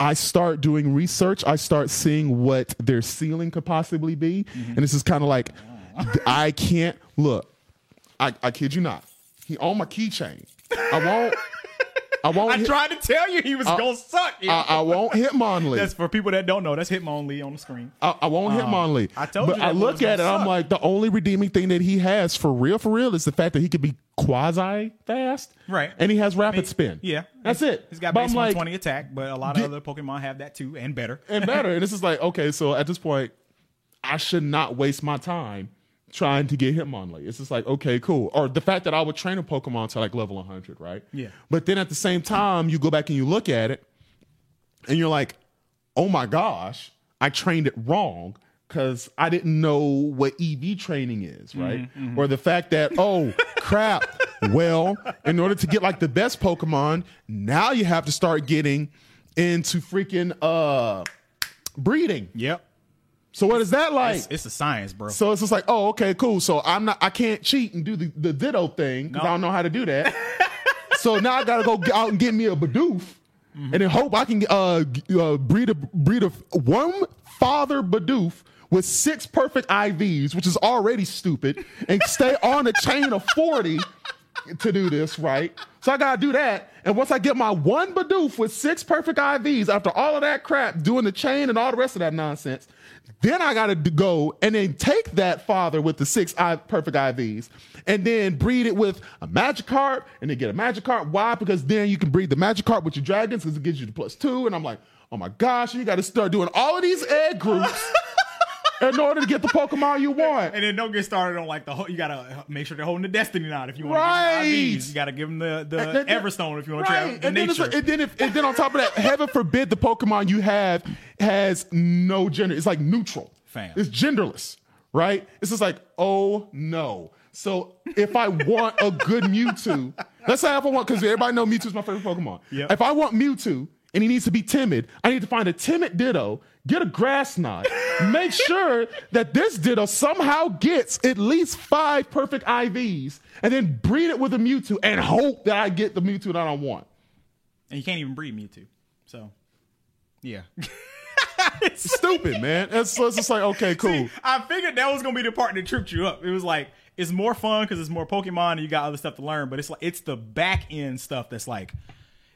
I start doing research. I start seeing what their ceiling could possibly be. Mm-hmm. And this is kind of like, I can't look. I, I kid you not. He on my keychain. I won't. I won't. I hit, tried to tell you he was gonna suck. I, I won't hit Hitmonlee. That's for people that don't know. That's Hitmonlee on the screen. I, I won't hit um, Hitmonlee. I told but you I look at it. I'm like, the only redeeming thing that he has for real, for real, is the fact that he could be quasi fast. Right. And he has rapid spin. Yeah, That's it. He's got But base like, 120 attack, but a lot of other Pokemon have that too, and better. and better. and this is like, okay, so at this point, I should not waste my time trying to get Hitmonlee. It's just like, okay, cool. Or the fact that I would train a Pokemon to like level 100, right? Yeah. But then at the same time, you go back and you look at it, and you're like, oh my gosh, I trained it wrong because I didn't know what EV training is, right? Or the fact that, oh crap, well, in order to get like the best Pokemon, now you have to start getting into freaking uh breeding. Yep, So what is that like? it's, it's a science, bro. so it's just like, oh, okay, cool. So I'm not, I can't cheat and do the, the Ditto thing because No. I don't know how to do that. so now I gotta go get out and get me a Bidoof, and then hope I can uh, uh breed a breed of one father Bidoof with six perfect IVs, which is already stupid, and stay on a chain of forty to do this right. So I gotta do that, and once I get my one Bidoof with six perfect IVs, after all of that crap, doing the chain and all the rest of that nonsense. Then I gotta go and then take that father with the six I- perfect IVs and then breed it with a Magikarp and then get a Magikarp. Why? Because then you can breed the Magikarp with your dragons because it gives you the plus two. And I'm like, oh my gosh, you gotta start doing all of these egg groups in order to get the Pokemon you want. and then don't get started on like the whole. You gotta make sure they're holding the Destiny knot if you want Right. to give them IVs. You gotta give them the, the then- Everstone if you want to Right. try the And then, nature. like- and then if and then on top of that, heaven forbid the Pokemon you have has no gender. It's like neutral. Fam. It's genderless, right? It's just like, oh no. So if I want a good Mewtwo, let's say if I want because everybody know Mewtwo's my favorite Pokemon. Yep. If I want Mewtwo and he needs to be timid, I need to find a timid Ditto, get a grass knot, make sure that this Ditto somehow gets at least five perfect IVs, and then breed it with a Mewtwo and hope that I get the Mewtwo that I want. and you can't even breed Mewtwo. So, yeah. Stupid, man. It's, it's just like, okay, cool. I figured that was gonna be the part that tripped you up. It was like it's more fun because it's more Pokemon and you got other stuff to learn. But it's like it's the back end stuff that's like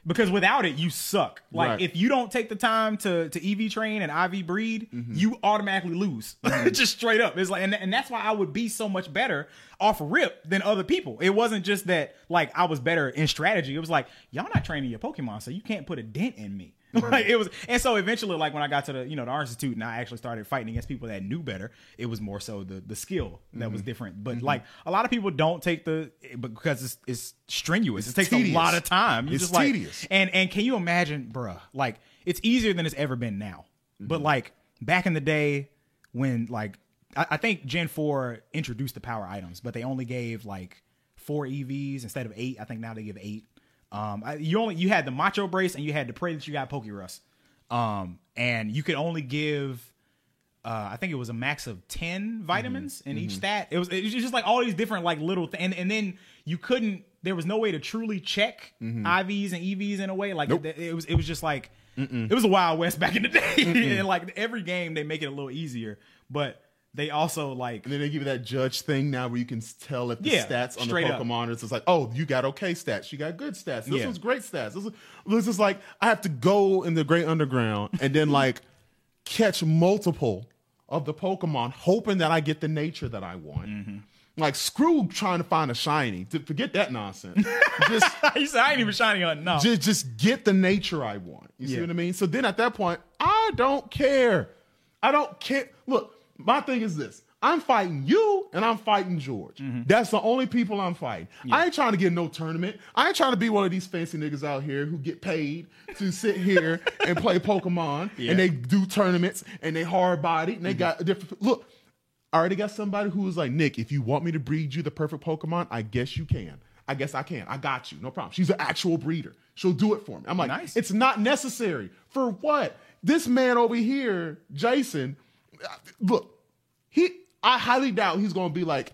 because without it you suck. Like Right. if you don't take the time to to EV train and IV breed, Mm-hmm. you automatically lose. just straight up. It's like and, and that's why I would be so much better off rip than other people. It wasn't just that like I was better in strategy. It was like y'all not training your Pokemon, so you can't put a dent in me. Mm-hmm. like it was, and so eventually, like when I got to the you know the Art Institute and I actually started fighting against people that knew better, it was more so the the skill that Mm-hmm. was different. But like a lot of people don't take the but because it's it's strenuous. it takes tedious. a lot of time. You It's just like tedious. and and can you imagine, bruh? Like it's easier than it's ever been now. But Mm-hmm. like back in the day when like I, I think Gen four introduced the power items, but they only gave like four EVs instead of eight. I think now they give eight. Um, I, you only you had the Macho Brace and you had to pray that you got Poke Pokerus. Um, and you could only give. Uh, I think it was a max of ten vitamins Mm-hmm. in each stat. It was, it was just like all these different like little things, and, and then you couldn't. There was no way to truly check IVs and EVs in a way. Like it, it was, it was just like it was a wild west back in the day. and like every game, they make it a little easier, but they also like And then they give you that judge thing now where you can tell if the Yeah, stats on the. Pokemon just like, oh, you got okay stats. You got good stats. This Yeah. was great stats. This is, this is like, I have to go in the great underground and then like catch multiple of the Pokemon, hoping that I get the nature that I want. Mm-hmm. Like, screw trying to find a shiny. To forget that nonsense. just he said, I ain't even shining on no. just just get the nature I want. You see what I mean? So then at that point, I don't care. I don't care. Look, my thing is this. I'm fighting you and I'm fighting George. Mm-hmm. That's the only people I'm fighting. I ain't trying to get no tournament. I ain't trying to be one of these fancy niggas out here who get paid to sit here and play Pokemon Yeah. and they do tournaments and they hard body and they got a different look. I already got somebody who was like, Nick, if you want me to breed you the perfect Pokemon, I guess you can. I guess I can. I got you. No problem. She's an actual breeder. She'll do it for me. I'm like, Nice. it's not necessary. For what? This man over here, Jason, look, he I highly doubt he's gonna be like,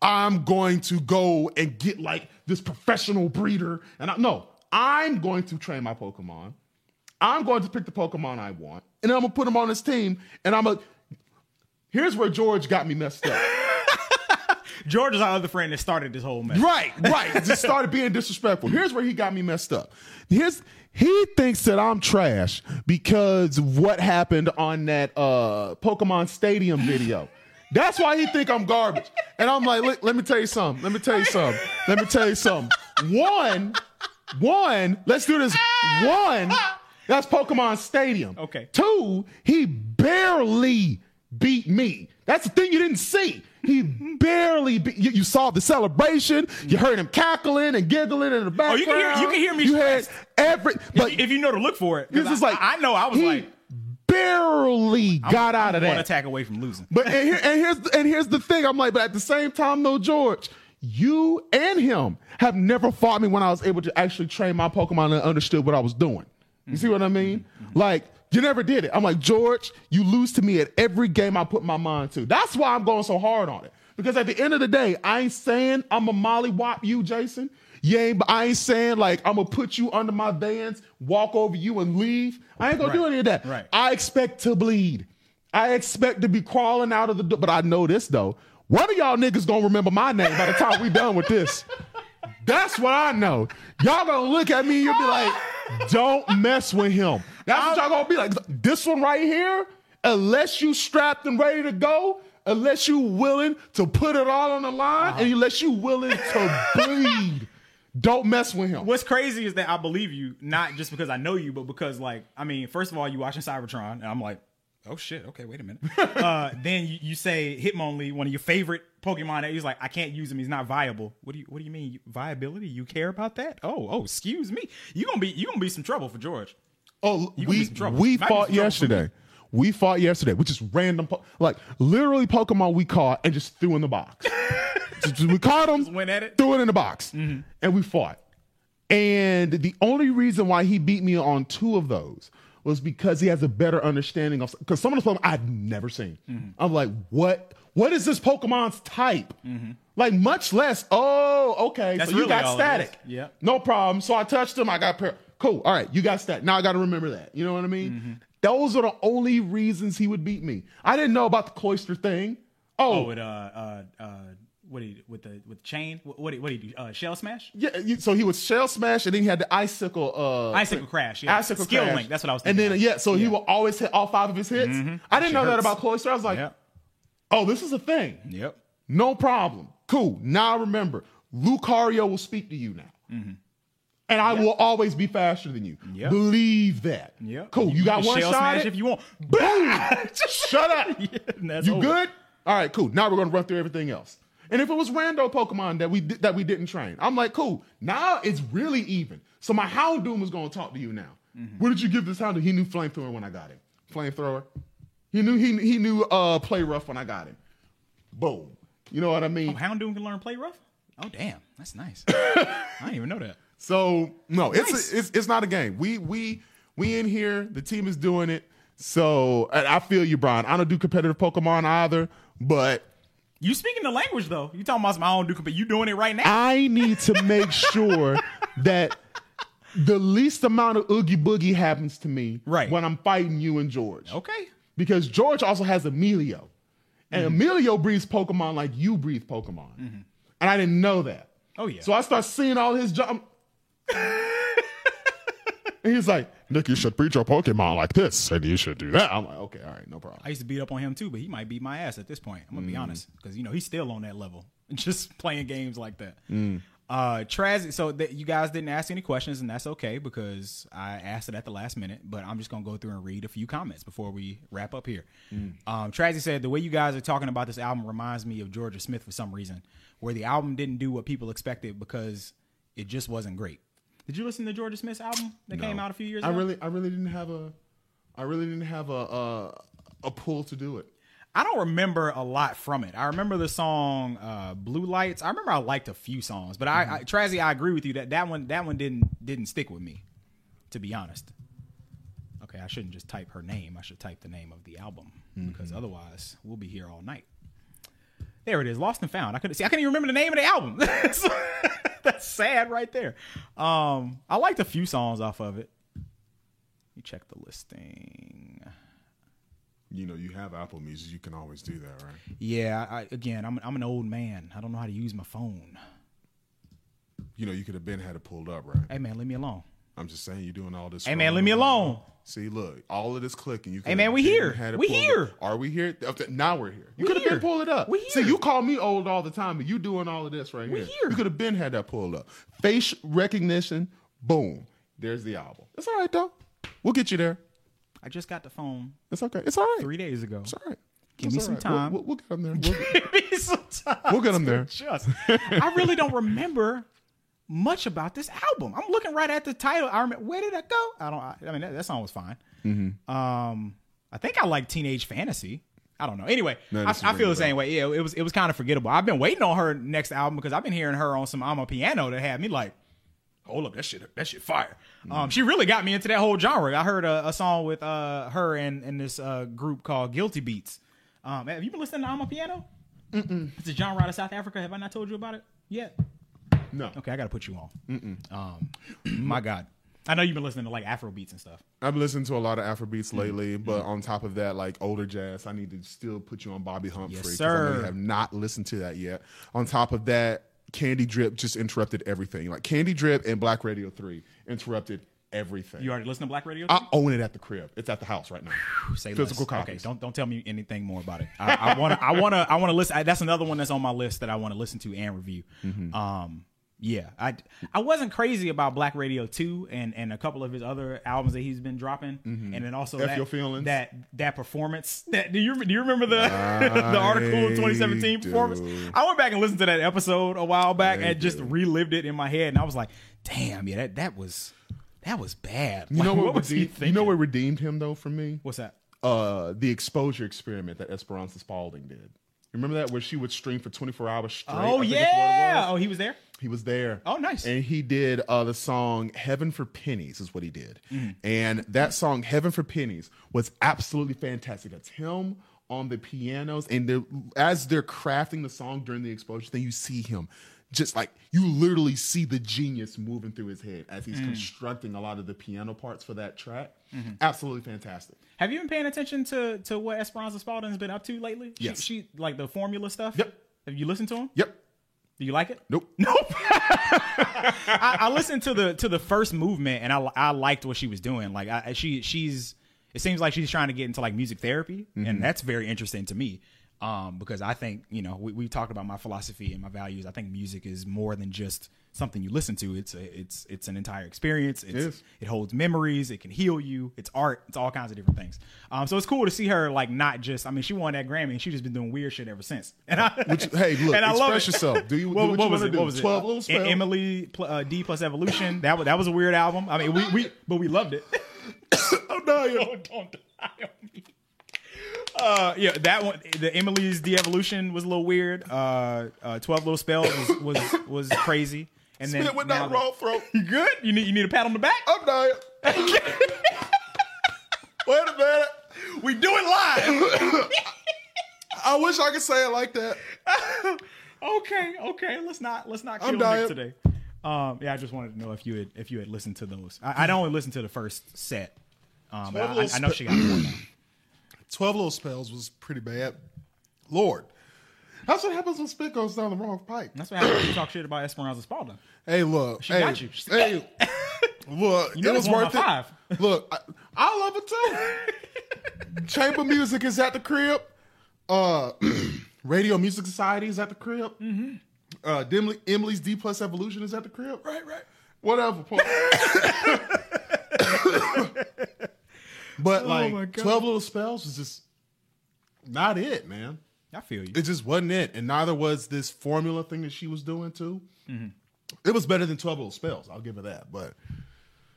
I'm going to go and get like this professional breeder. And I, no, I'm going to train my Pokemon. I'm going to pick the Pokemon I want, and I'm gonna put them on this team. And I'm a. Here's where George got me messed up. George is our other friend that started this whole mess. right, right. Just started being disrespectful. Here's where he got me messed up. Here's he thinks that I'm trash because what happened on that uh Pokemon Stadium video. That's why he think I'm garbage. And I'm like, let, let me tell you something. Let me tell you something. Let me tell you something. One, one, let's do this. One, that's Pokemon Stadium. Okay. Two, he barely beat me. That's the thing you didn't see. He barely beat you, you saw the celebration. You heard him cackling and giggling in the Oh, background. you can hear- you can hear me You had every but if you know to look for it, this is like I, know I was he like barely got out of that. one attack away from losing. But and, here, and here's and here's the thing. I'm like, but at the same time, though, George, you and him have never fought me when I was able to actually train my Pokemon and understood what I was doing. You see what I mean? Mm-hmm. Like, you never did it. I'm like, George, you lose to me at every game I put my mind to. That's why I'm going so hard on it. Because at the end of the day, I ain't saying I'm a mollywop you, Jason. You ain't, I ain't saying like I'm gonna put you under my vans, walk over you and leave. I ain't gonna do any of that. Right. I expect to bleed. I expect to be crawling out of the door. But I know this though. One of y'all niggas gonna remember my name by the time we done with this. That's what I know. Y'all gonna look at me and you'll be like, don't mess with him. That's what y'all gonna be like. This one right here, unless you strapped and ready to go, unless you willing to put it all on the line, and unless you willing to bleed, don't mess with him. What's crazy is that I believe you, not just because I know you, but because like, I mean, first of all, you watching Cybertron, and I'm like, oh shit, okay, wait a minute. uh, then you, you say Hitmonlee, one of your favorite Pokemon, that he's like, I can't use him, he's not viable. What do you What do you mean viability? You care about that? Oh, oh, excuse me. You gonna be you gonna be some trouble for George. Oh, we we fought some trouble for yesterday. We fought yesterday, which is random, po- like literally Pokemon we caught and just threw in the box. We caught them, went at it? threw it in the box, and we fought. And the only reason why he beat me on two of those was because he has a better understanding of because some of the Pokemon I've never seen. I'm like, what? What is this Pokemon's type? Like much less. Oh, okay. That's so you really got static. Yeah. No problem. So I touched him. I got cool. All right, you got stat. Now I got to remember that. You know what I mean? Mm-hmm. Those are the only reasons he would beat me. I didn't know about the Cloyster thing. Oh, Oh, with uh uh uh, what he with the with the chain? What what what he do? Uh, shell smash? yeah. you- So he was shell smash, and then he had the icicle. Uh, Icicle crash, yeah. Icicle Skill crash. link, that's what I was thinking. And then yeah, so he Yeah. Mm-hmm. will always hit all five of his hits. I didn't know that about Cloyster. I was like, Yep. oh, this is a thing. Yep. No problem. Cool. Now I remember. Lucario will speak to you now. And I will always be faster than you. Yep. Believe that. Yep. Cool. You, got one shot. smash if you want. Boom. Just Shut up. That's You over. good? All right, cool. Now we're gonna run through everything else. And if it was rando Pokemon that we that we didn't train, I'm like, cool. Now it's really even. So my Houndoom is gonna talk to you now. Mm-hmm. What did you give this Houndoom? He knew flamethrower when I got him. Flamethrower. He knew he he knew uh play rough when I got him. Boom. You know what I mean? Houndoom can learn play rough. Oh damn, that's nice. I didn't even know that. So no, it's Nice. it's it's not a game. We we we in here. The team is doing it. So I feel you, Brian. I don't do competitive Pokemon either, but You speaking the language though. You talking about some I don't do but you doing it right now. I need to make sure that the least amount of oogie boogie happens to me Right. when I'm fighting you and George. okay. Because George also has Emilio. And Mm-hmm. Emilio breathes Pokemon like you breathe Pokemon. And I didn't know that. Oh, yeah. So I start seeing all his jump. he's like, Nick, you should breed your Pokemon like this, and you should do that. I'm like, okay, all right, no problem. I used to beat up on him too, but he might beat my ass at this point. I'm gonna be honest, because you know he's still on that level, just playing games like that. Uh, Traz, so that you guys didn't ask any questions, and that's okay because I asked it at the last minute. But I'm just gonna go through and read a few comments before we wrap up here. Um, Trazzy said the way you guys are talking about this album reminds me of Jorja Smith for some reason, where the album didn't do what people expected because it just wasn't great. Did you listen to Jorja Smith's album that came out a few years I ago? really, I really didn't have a, I really didn't have a, a, a pull to do it. I don't remember a lot from it. I remember the song uh, "Blue Lights." I remember I liked a few songs, but I, I Trazzy, I agree with you that that one that one didn't didn't stick with me, to be honest. Okay, I shouldn't just type her name. I should type the name of the album because otherwise we'll be here all night. There it is, Lost and Found. I couldn't see. I couldn't even remember the name of the album. that's, sad right there. Um, I liked a few songs off of it. Let me check the listing. You know, you have Apple Music. You can always do that, right? Yeah, I, again, I'm I'm an old man. I don't know how to use my phone. You know, you could have been had it pulled up, right? Hey man, leave me alone. I'm just saying, you're doing all this. Hey man, leave me alone. See, look, all of this clicking. You Hey, man, we here. We here. Are we here? Now we're here. You We could have been pulled it up. We See, here. you call me old all the time, but you doing all of this right here. We here. here. You could have been had that pulled up. Face recognition. Boom. There's the album. It's all right though. We'll get you there. I just got the phone It's okay. It's all right. three days ago. It's all right. Give me some right. time. We'll, we'll, we'll get them there. We'll, Give me some time we'll get them to there. adjust. I really don't remember much about this album. I'm looking right at the title. I remember where did I go? I don't. I, I mean, that, that song was fine. Mm-hmm. Um, I think I like Teenage Fantasy. I don't know. Anyway, No, I, I feel the same way. Yeah, it was it was kind of forgettable. I've been waiting on her next album because I've been hearing her on some amapiano that had me like, hold up, that shit, that shit fire. Mm-hmm. Um, she really got me into that whole genre. I heard a, a song with uh her and and this uh group called Guilty Beats. Um, have you been listening to amapiano? Mm-mm. It's a genre out of South Africa. Have I not told you about it yet? No. Okay, I got to put you on. Um, my God, I know you've been listening to like Afro beats and stuff. I've listened to a lot of Afrobeats Mm-hmm. lately, but on top of that, like older jazz, I need to still put you on Bobbi Humphrey. Yes, 'cause I know you have not listened to that yet. On top of that, Candydrip just interrupted everything. Like Candydrip and Black Radio 3 interrupted everything. You already listened to Black Radio? I own it at the crib. It's at the house right now. Say physical less. Okay, don't don't tell me anything more about it. I want to I want to I want to listen. That's another one that's on my list that I want to listen to and review. Mm-hmm. Um, yeah, I I wasn't crazy about Black Radio two and and a couple of his other albums that he's been dropping, and then also Mm-hmm. F that, that that performance. That do you do you remember the the article I 2017 performance? I went back and listened to that episode a while back I and just relived it in my head, and I was like, damn, yeah, that that was that was bad. You know Like, what, was he redeemed, you know what redeemed him though for me? What's that? Uh, the exposure experiment that Esperanza Spalding did. Remember that where she would stream for 24 hours straight? Oh think is what it yeah! Oh, he was there. He was there. Oh, nice. And he did uh, the song "Heaven for Pennies" is what he did, Mm-hmm. and that song "Heaven for Pennies" was absolutely fantastic. That's him on the pianos, and they're, as they're crafting the song during the exposure, then you see him. Just like you literally see the genius moving through his head as Mm. he's constructing a lot of the piano parts for that track. Mm-hmm. Absolutely fantastic. Have you been paying attention to to what Esperanza Spalding's been up to lately? She- Yes. She, like the Formwela stuff. Yep. Have you listened to him? Yep. Do you like it? Nope. Nope. I, I listened to the to the first movement and I I liked what she was doing. Like I, she she's it seems like she's trying to get into like music therapy and that's very interesting to me. Um, because I think you know we we talked about my philosophy and my values. I think music is more than just something you listen to. It's a, it's it's an entire experience. It's, is. It holds memories. It can heal you. It's art. It's all kinds of different things. Um, so it's cool to see her like not just. I mean, she won that Grammy and she just been doing weird shit ever since. And I, Which- hey, look, and I love express it. yourself. Do you- do what you was it? do. What was it? 12 little spells. Emily pl- uh, D plus Evolution. That was that was a weird album. I mean, we we but we loved it. Oh no! don't, don't die on me. Uh, yeah, that one, the Emily's de-evolution was a little weird. Uh, uh, Twelve Little Spells was was, was crazy. And then Spit now down that- wrong throat. You good? You need you need a pat on the back. I'm dying. Wait a minute. We do it live. I wish I could say it like that. okay, okay. Let's not let's not kill I'm Nick today. Um, yeah, I just wanted to know if you had if you had listened to those. I, I'd only listened to the first set. Um, I, I, I know she got more. Twelve Little Spells was pretty bad. Lord, That's what happens when spit goes down the wrong pipe. That's what happens when you talk shit about Esperanza Spalding. hey, look, She hey, got you. Hey, look, You know it was that's one of worth it. five. Look, I, I love it too. Chamber music is at the crib. Uh, Radio Music Society is at the crib. Mm-hmm. Uh, Dimly, Emily's D plus Evolution is at the crib. Right, right. Whatever. but like. Twelve Little Spells was just not it, man. I feel you. It just wasn't it, and neither was this Formwela thing that she was doing too. It was better than Twelve Little Spells. I'll give her that, but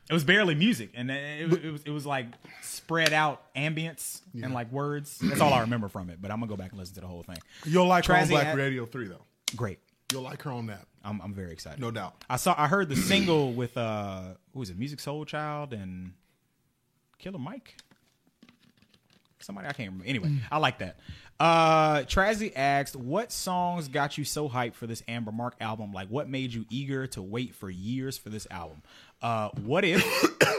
It was barely music, and it, it, it was it was like spread out ambience and like words. That's all I remember from it. But I'm gonna go back and listen to the whole thing. You'll like her on Black had- Radio 3, though. Great. You'll like her on that. I'm I'm very excited. No doubt. I saw I heard the single with uh who was it? Musiq Soulchild and Killer Mike. Somebody I can't remember. Anyway, I like that. Uh Trazzy asked, "What songs got you so hyped for this Amber Mark album? Like, what made you eager to wait for years for this album? Uh, what if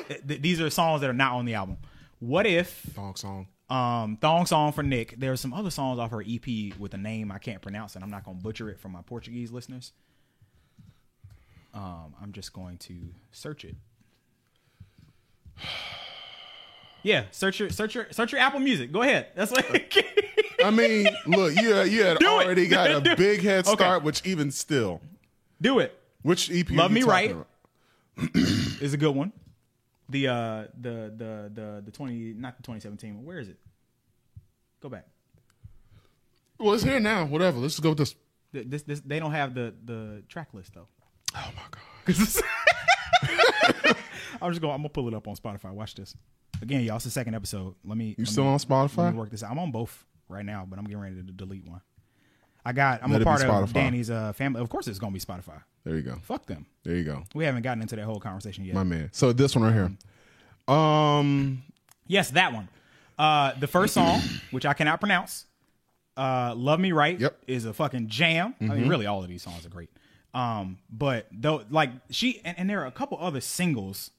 th- these are songs that are not on the album? What if Thong song. um, Thong Song for Nick. There's some other songs off her EP with a name I can't pronounce, and I'm not going to butcher it for my Portuguese listeners. Um, I'm just going to search it. Yeah, search your search your search your Apple Music. Go ahead. That's what. I mean, look, you you had Do it. already got a big head Okay. start, which even still, Do it. which EP? are Love you Me talking Right. about? Is a good one. The uh the the the the 20 not the twenty seventeen. Where is it? Go back. Well, it's here now. Whatever. Let's just go with this. Th- This, this they don't have the the track list though. Oh my god. I'm just going. I'm gonna pull it up on Spotify. Watch this. Again, y'all. It's the second episode. Let me. You let still me- on Spotify? work this out. I'm on both right now, but I'm getting ready to delete one. I got. I'm Let a part of Danny's uh, family. Of course, it's gonna be Spotify. There you go. Fuck them. There you go. We haven't gotten into that whole conversation yet. My man. So this one right here. Um. Yes, that one. Uh, the first song, which I cannot pronounce, uh, "Love Me Right," Yep. Mm-hmm. is a fucking jam. I mean, really, all of these songs are great. Um, but though, like she and, and there are a couple other singles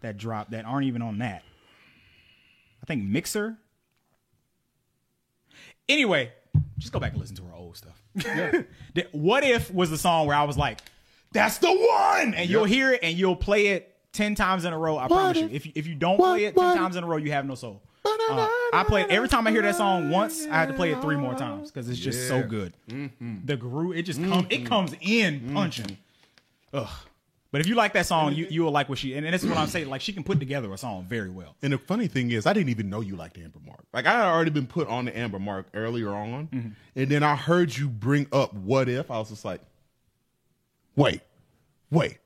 that dropped that aren't even on that. I think Mixer. Anyway, just go back and listen to her old stuff. The- what if was the song where I was like, "That's the one," and you'll hear it and you'll play it ten times in a row. I promise you. if- If you, if you don't what- play it ten what- times in a row, you have no soul. Uh, I play it every time I hear that song once. I have to play it three more times because it's just so Yeah. good. Mm-hmm. The groove, it just comes, it mm-hmm. comes in mm-hmm. punching. Ugh. But if you like that song, you you will like what she and this is what I'm saying. Like she can put together a song very well. And the funny thing is, I didn't even know you liked Amber Mark. Like I had already been put on the Amber Mark earlier on, Mm-hmm. and then I heard you bring up "What If." I was just like, "Wait, wait,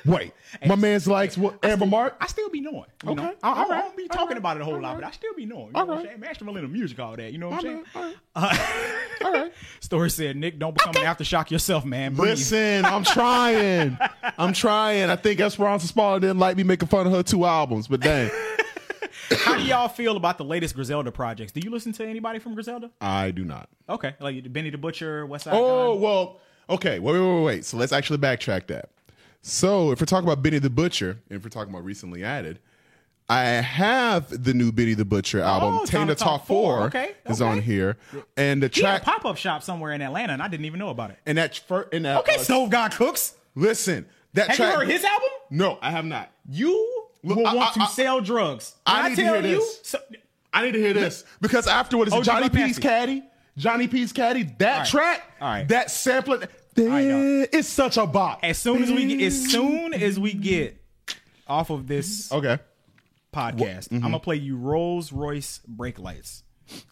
wait." My man's likes what Amber Mark. I still be knowing. You know, Okay. I, I All right. won't be talking about it a whole lot, but I still be knowing. You know what I'm saying? Master music, all that. You know what I'm saying? All right. All right. Story said, Nic, don't become an aftershock yourself, man. Breathe. Listen, I'm trying. I'm trying. I think Esperanza Spalding didn't like me making fun of her two albums, but dang, How do y'all feel about the latest Griselda projects? Do you listen to anybody from Griselda? I do not. Okay, like Benny the Butcher, West Side Oh Gun. well, okay. Wait, wait, wait, wait. So let's actually backtrack that. So if we're talking about Benny the Butcher, and if we're talking about recently added, I have the new Benny the Butcher album, Oh, Tana Talk Talk 4. Four, Okay, is okay. on here, and the He had a track pop up shop somewhere in Atlanta, and I didn't even know about it. and that fir- and that Okay, uh, Stove God Cooks. listen, that Have track. you heard his album? No, I have not. You Look, will I- want I- to sell drugs. I I, need to tell hear you, this. so- I need to hear this because afterwards, Oh, Johnny P's Caddy, Johnny P's Caddy, that right. track, All right. that sampling. It's such a bop. as soon as we get, as soon as we get off of this Okay. podcast, I'm gonna play you Rolls Royce brake lights,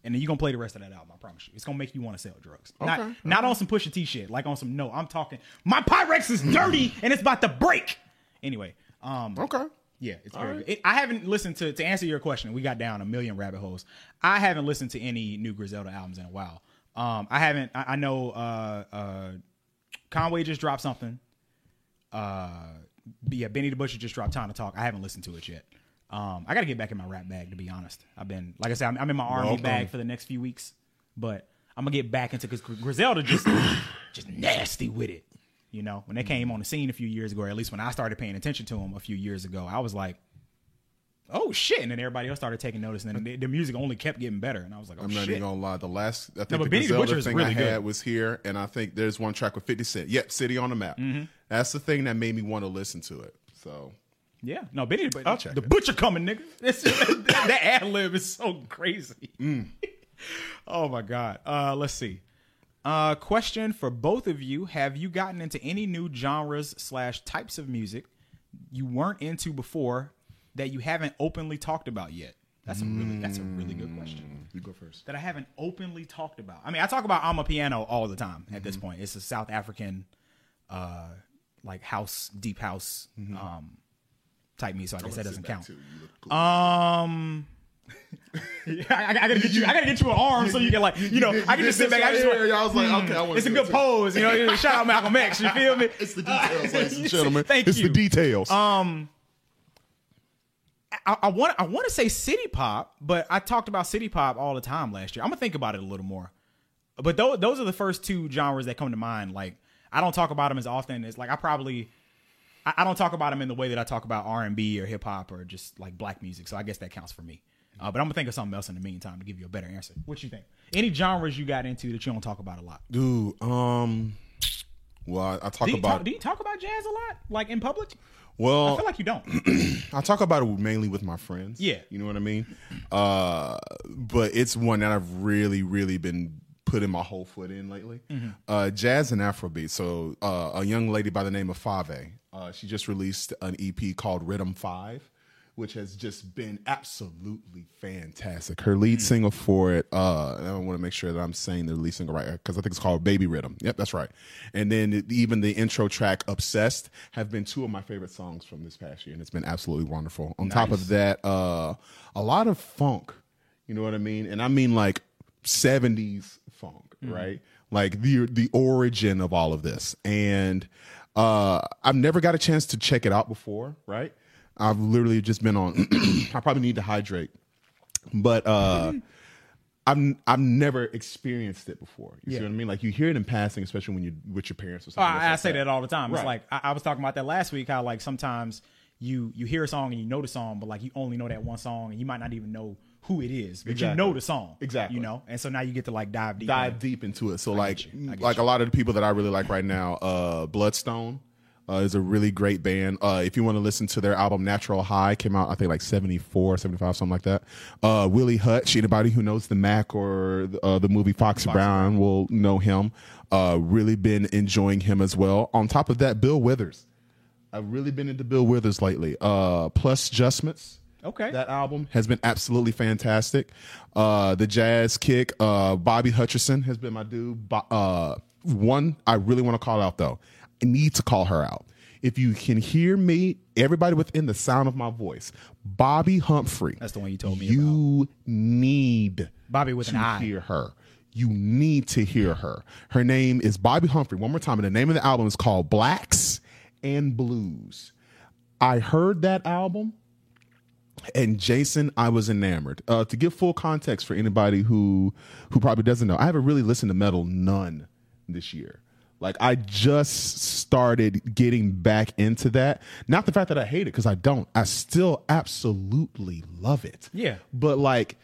and then you're gonna play the rest of that album. I promise you, it's gonna make you want to sell drugs. Not Okay. not on some Pusha T shit, like on some no. I'm talking. My Pyrex is dirty and it's about to break. Anyway, um, Okay. yeah, it's very good. It, I haven't listened to to answer your question. We got down a million rabbit holes. I haven't listened to any new Griselda albums in a while. Um, I haven't. I, I know uh, uh, Conway just dropped something. Uh, yeah, Benny the Butcher just dropped Time to Talk. I haven't listened to it yet. Um, I got to get back in my rap bag to be honest. I've been like I said, I'm, I'm in my R&B Welcome. bag for the next few weeks, but I'm gonna get back into because Griselda just just nasty with it. You know, when they came on the scene a few years ago, or at least when I started paying attention to them a few years ago, I was like, "Oh shit!" And then everybody else started taking notice, and then the, the music only kept getting better. And I was like, "Oh I'm not shit!" even gonna lie. The last I think but the Benny the Griselda thing really I good. had was here, and I think there's one track with 50 Cent. Yep, City on the Map. Mm-hmm. That's the thing that made me want to listen to it. So Yeah, no, Benny, but I'll check the it. butcher coming, nigga. It's- that ad lib is so crazy. Mm. oh my god. Uh, let's see. Uh, question for both of you: Have you gotten into any new genres slash types of music you weren't into before that you haven't openly talked about yet? That's a really that's a really good question you go first. that I haven't openly talked about. I mean, I talk about amapiano all the time at Mm-hmm. this point. It's a South African, uh, like house, deep house, Mm-hmm. um, type me, so I guess that doesn't count. too. You look cool. Um, I, I, I gotta get you. I gotta get you an arm so you can like, you know, I can just sit back. I just want, I was like, okay, I want it's a good pose, you know. Shout out Malcolm X. You feel me? It's the details, ladies and gentlemen. Thank you. it's you. the details. Um, I, want I want to say city pop, but I talked about city pop all the time last year. I'm gonna think about it a little more. But those those are the first two genres that come to mind. Like I don't talk about them as often as like I probably I, I don't talk about them in the way that I talk about R and B or hip hop or just like black music. So I guess that counts for me. Uh, but I'm gonna think of something else in the meantime to give you a better answer. What you think? Any genres you got into that you don't talk about a lot? Dude, um, well, I, I talk Do about talk, do you talk about jazz a lot, like in public? I feel like you don't. I talk about it mainly with my friends. Yeah. you know what I mean. Uh, but it's one that I've really, really been putting my whole foot in lately. Mm-hmm. Uh, jazz and Afrobeat. So, uh, a young lady by the name of Fave, uh, she just released an EP called Riddim Five. Which has just been absolutely fantastic. Her Mm. lead single for it, uh, I want to make sure that I'm saying the lead single right because I think it's called Baby Riddim. Yep, that's right. And then even the intro track, Obsessed, have been two of my favorite songs from this past year, and it's been absolutely wonderful. On top of that, uh, a lot of funk. You know what I mean? And I mean like 70s funk, right? Like the the origin of all of this. And uh I've never got a chance to check it out before, right? I've literally just been on I probably need to hydrate. But uh I've I've never experienced it before. You Yeah. see what I mean? Like you hear it in passing, especially when you're with your parents or Oh, something. I, I like say that all the time. It's like I, I was talking about that last week. How like sometimes you you hear a song and you know the song, but like you only know that one song and you might not even know who it is, but you know the song. Exactly. You know, and so now you get to like dive deep. dive in deep into it. So like. I get like you. a lot of the people that I really like right now, uh Bloodstone uh, is a really great band. Uh if you want to listen to their album Natural High came out I think like 74, 75 something like that. Uh Willie Hutch, anybody who knows the Mack or uh, the movie Foxy Brown will know him. Uh really been enjoying him as well. On top of that Bill Withers. I've really been into Bill Withers lately. Uh plus Adjustments. Okay. That album has been absolutely fantastic. Uh, the jazz kick, uh, Bobby Hutcherson has been my dude. Uh, one I really want to call out though. Need to call her out. If you can hear me, everybody within the sound of my voice, Bobbi Humphrey. That's the one you told me You need Bobbi with to an I. hear her. You need to hear her. Her name is Bobbi Humphrey. One more time, and the name of the album is called Blacks and Blues. I heard that album and Jason, I was enamored. Uh, to give full context for anybody who who probably doesn't know, I haven't really listened to metal none this year. Like I just started getting back into that. Not the fact that I hate it because I don't. I still absolutely love it. Yeah. But like,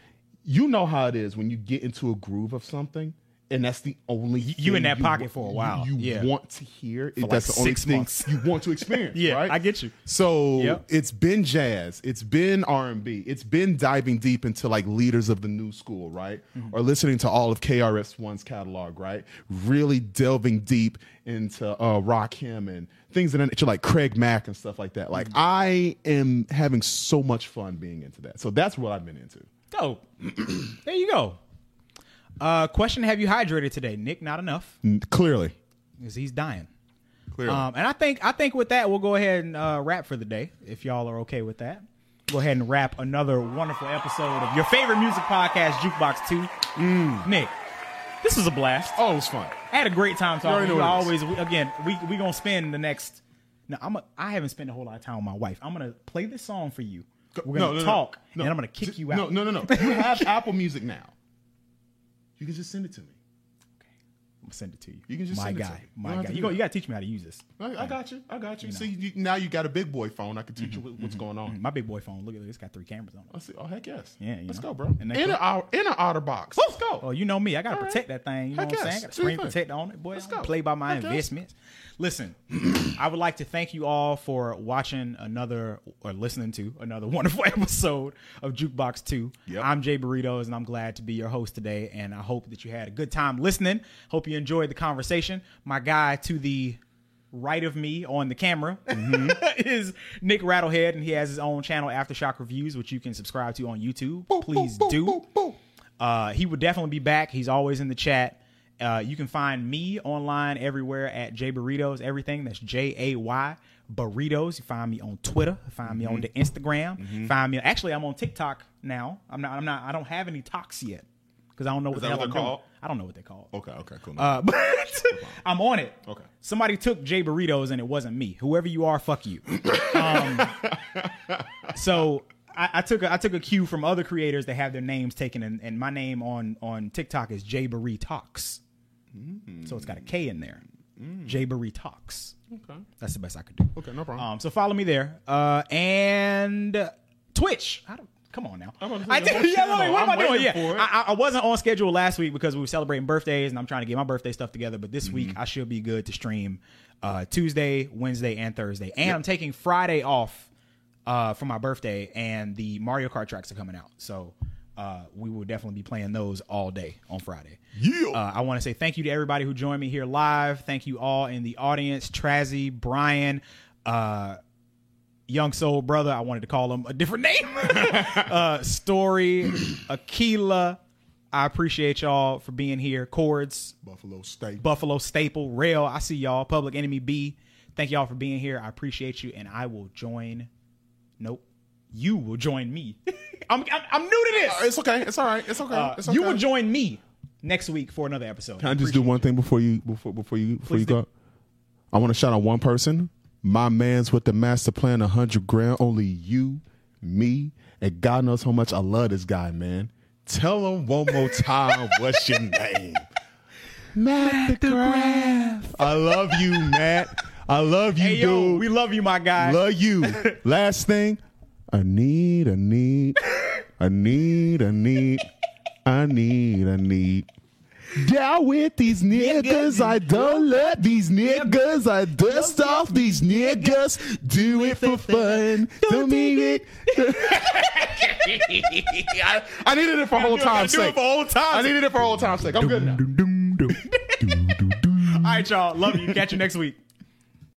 you know how it is when you get into a groove of something. And that's the only you in thing that pocket for a while. You, Yeah. want to hear. like that's the only thing months. you want to experience. Yeah, right? I get you. So Yep. it's been jazz, it's been R and B, it's been diving deep into like leaders of the new school, right? Mm-hmm. Or listening to all of KRS One's catalog, right? Really delving deep into uh, him and things that nature, like Craig Mack and stuff like that. Like Mm-hmm. I am having so much fun being into that. So that's what I've been into. Dope. there you go. Uh, question: Have you hydrated today, Nic? Not enough, Clearly, because he's dying. clearly. Um, and I think I think with that we'll go ahead and uh, wrap for the day. If y'all are okay with that, go ahead and wrap another wonderful episode of your favorite music podcast, Jukebox Two. Nic, this was a blast. oh, it was fun. I had a great time talking. already to You what it is. always we, again we we gonna spend the next. No, I'm a, I haven't spent a whole lot of time with my wife. I'm gonna play this song for you. We're gonna No, no, no, talk, no. and I'm gonna kick you out. No, no, no, no. You have Apple Music now. You can just send it to me. Send it to you. You can just my send it to guy, me. My guy. You go. You gotta teach me how to use this. I, I got you. I got you. know. See, you, now you got a big boy phone. I can teach you mm-hmm. what, what's mm-hmm. going on. My big boy phone. Look at this. It's got three cameras on it. I see. Oh heck yes. Yeah, you Let's know. go, bro. And In an outer, in an outer box. Let's go. Oh, you know me. I gotta All right. protect that thing. You know Heck what I'm yes. saying? I gotta Do your screen protect on it, boy. Let's go. play by my Heck yes. investments. Listen, I would like to thank you all for watching another or listening to another wonderful episode of Jukebox Two. Yep. I'm Jay Burritos, and I'm glad to be your host today. And I hope that you had a good time listening. Hope you enjoyed the conversation. My guy to the right of me on the camera Mm-hmm. is Nic Rattlehead, and he has his own channel, Aftershock Reviews, which you can subscribe to on YouTube. Please Boop, do. boop, boop. Uh, he would definitely be back. He's always in the chat. Uh, you can find me online everywhere at J Burritos. Everything that's J A Y Burritos. You find me on Twitter. Find me on the Instagram. Find me. Actually, I'm on TikTok now. I'm not. I'm not. I don't have any talks yet because I don't know what the hell what they're doing. called? I don't know what they're called. Okay, okay, cool. Uh, but I'm on it. Okay. Somebody took J Burritos and it wasn't me. Whoever you are, fuck you. Um, so I, I took a, I took a cue from other creators that have their names taken, and, and my name on on TikTok is J Burri Talks. So it's got a K in there. J Burri Talks. okay, That's the best I could do. okay, no problem. Um, so follow me there. Uh, and Twitch. I don't, come on now. I did, yeah, what am I I'm doing? waiting Yeah. I, I- I wasn't on schedule last week because we were celebrating birthdays, and I'm trying to get my birthday stuff together. But this Mm-hmm. week I should be good to stream uh, Tuesday, Wednesday, and Thursday. And I'm taking Friday off uh, for my birthday, and the Mario Kart tracks are coming out. So. Uh, we will definitely be playing those all day on Friday. Yeah. Uh, I want to say thank you to everybody who joined me here live. Thank you all in the audience, Trazzy, Brian, uh, Young Soul Brother. I wanted to call him a different name. uh, Story, Aquila. I appreciate y'all for being here. Chords, Buffalo State. Buffalo Staple, Rail. I see y'all. Public Enemy B. Thank y'all for being here. I appreciate you, and I will join. Nope, you will join me. I'm, I'm I'm new to this. it's okay. It's all right. It's okay. Uh, it's okay. You will join me next week for another episode. Can I just do one thing before you before before you before Please you do. go? I want to shout out one person. My man's with the master plan, hundred grand. Only you, me, and God knows how much I love this guy, man. Tell him one more time what's your name. Matt the Graph. I love you, Matt. I love you, Hey yo, dude. we love you, my guy. Love you. Last thing, I need, I need, I need, I need, I need, I need. Down with these niggas, I don't let these niggas, I dust off these niggas, do it for fun, don't mean it. I, I needed it for whole time's sake. for whole time's I needed it for whole time's sake. I'm good now. All right, y'all. Love you. Catch you next week.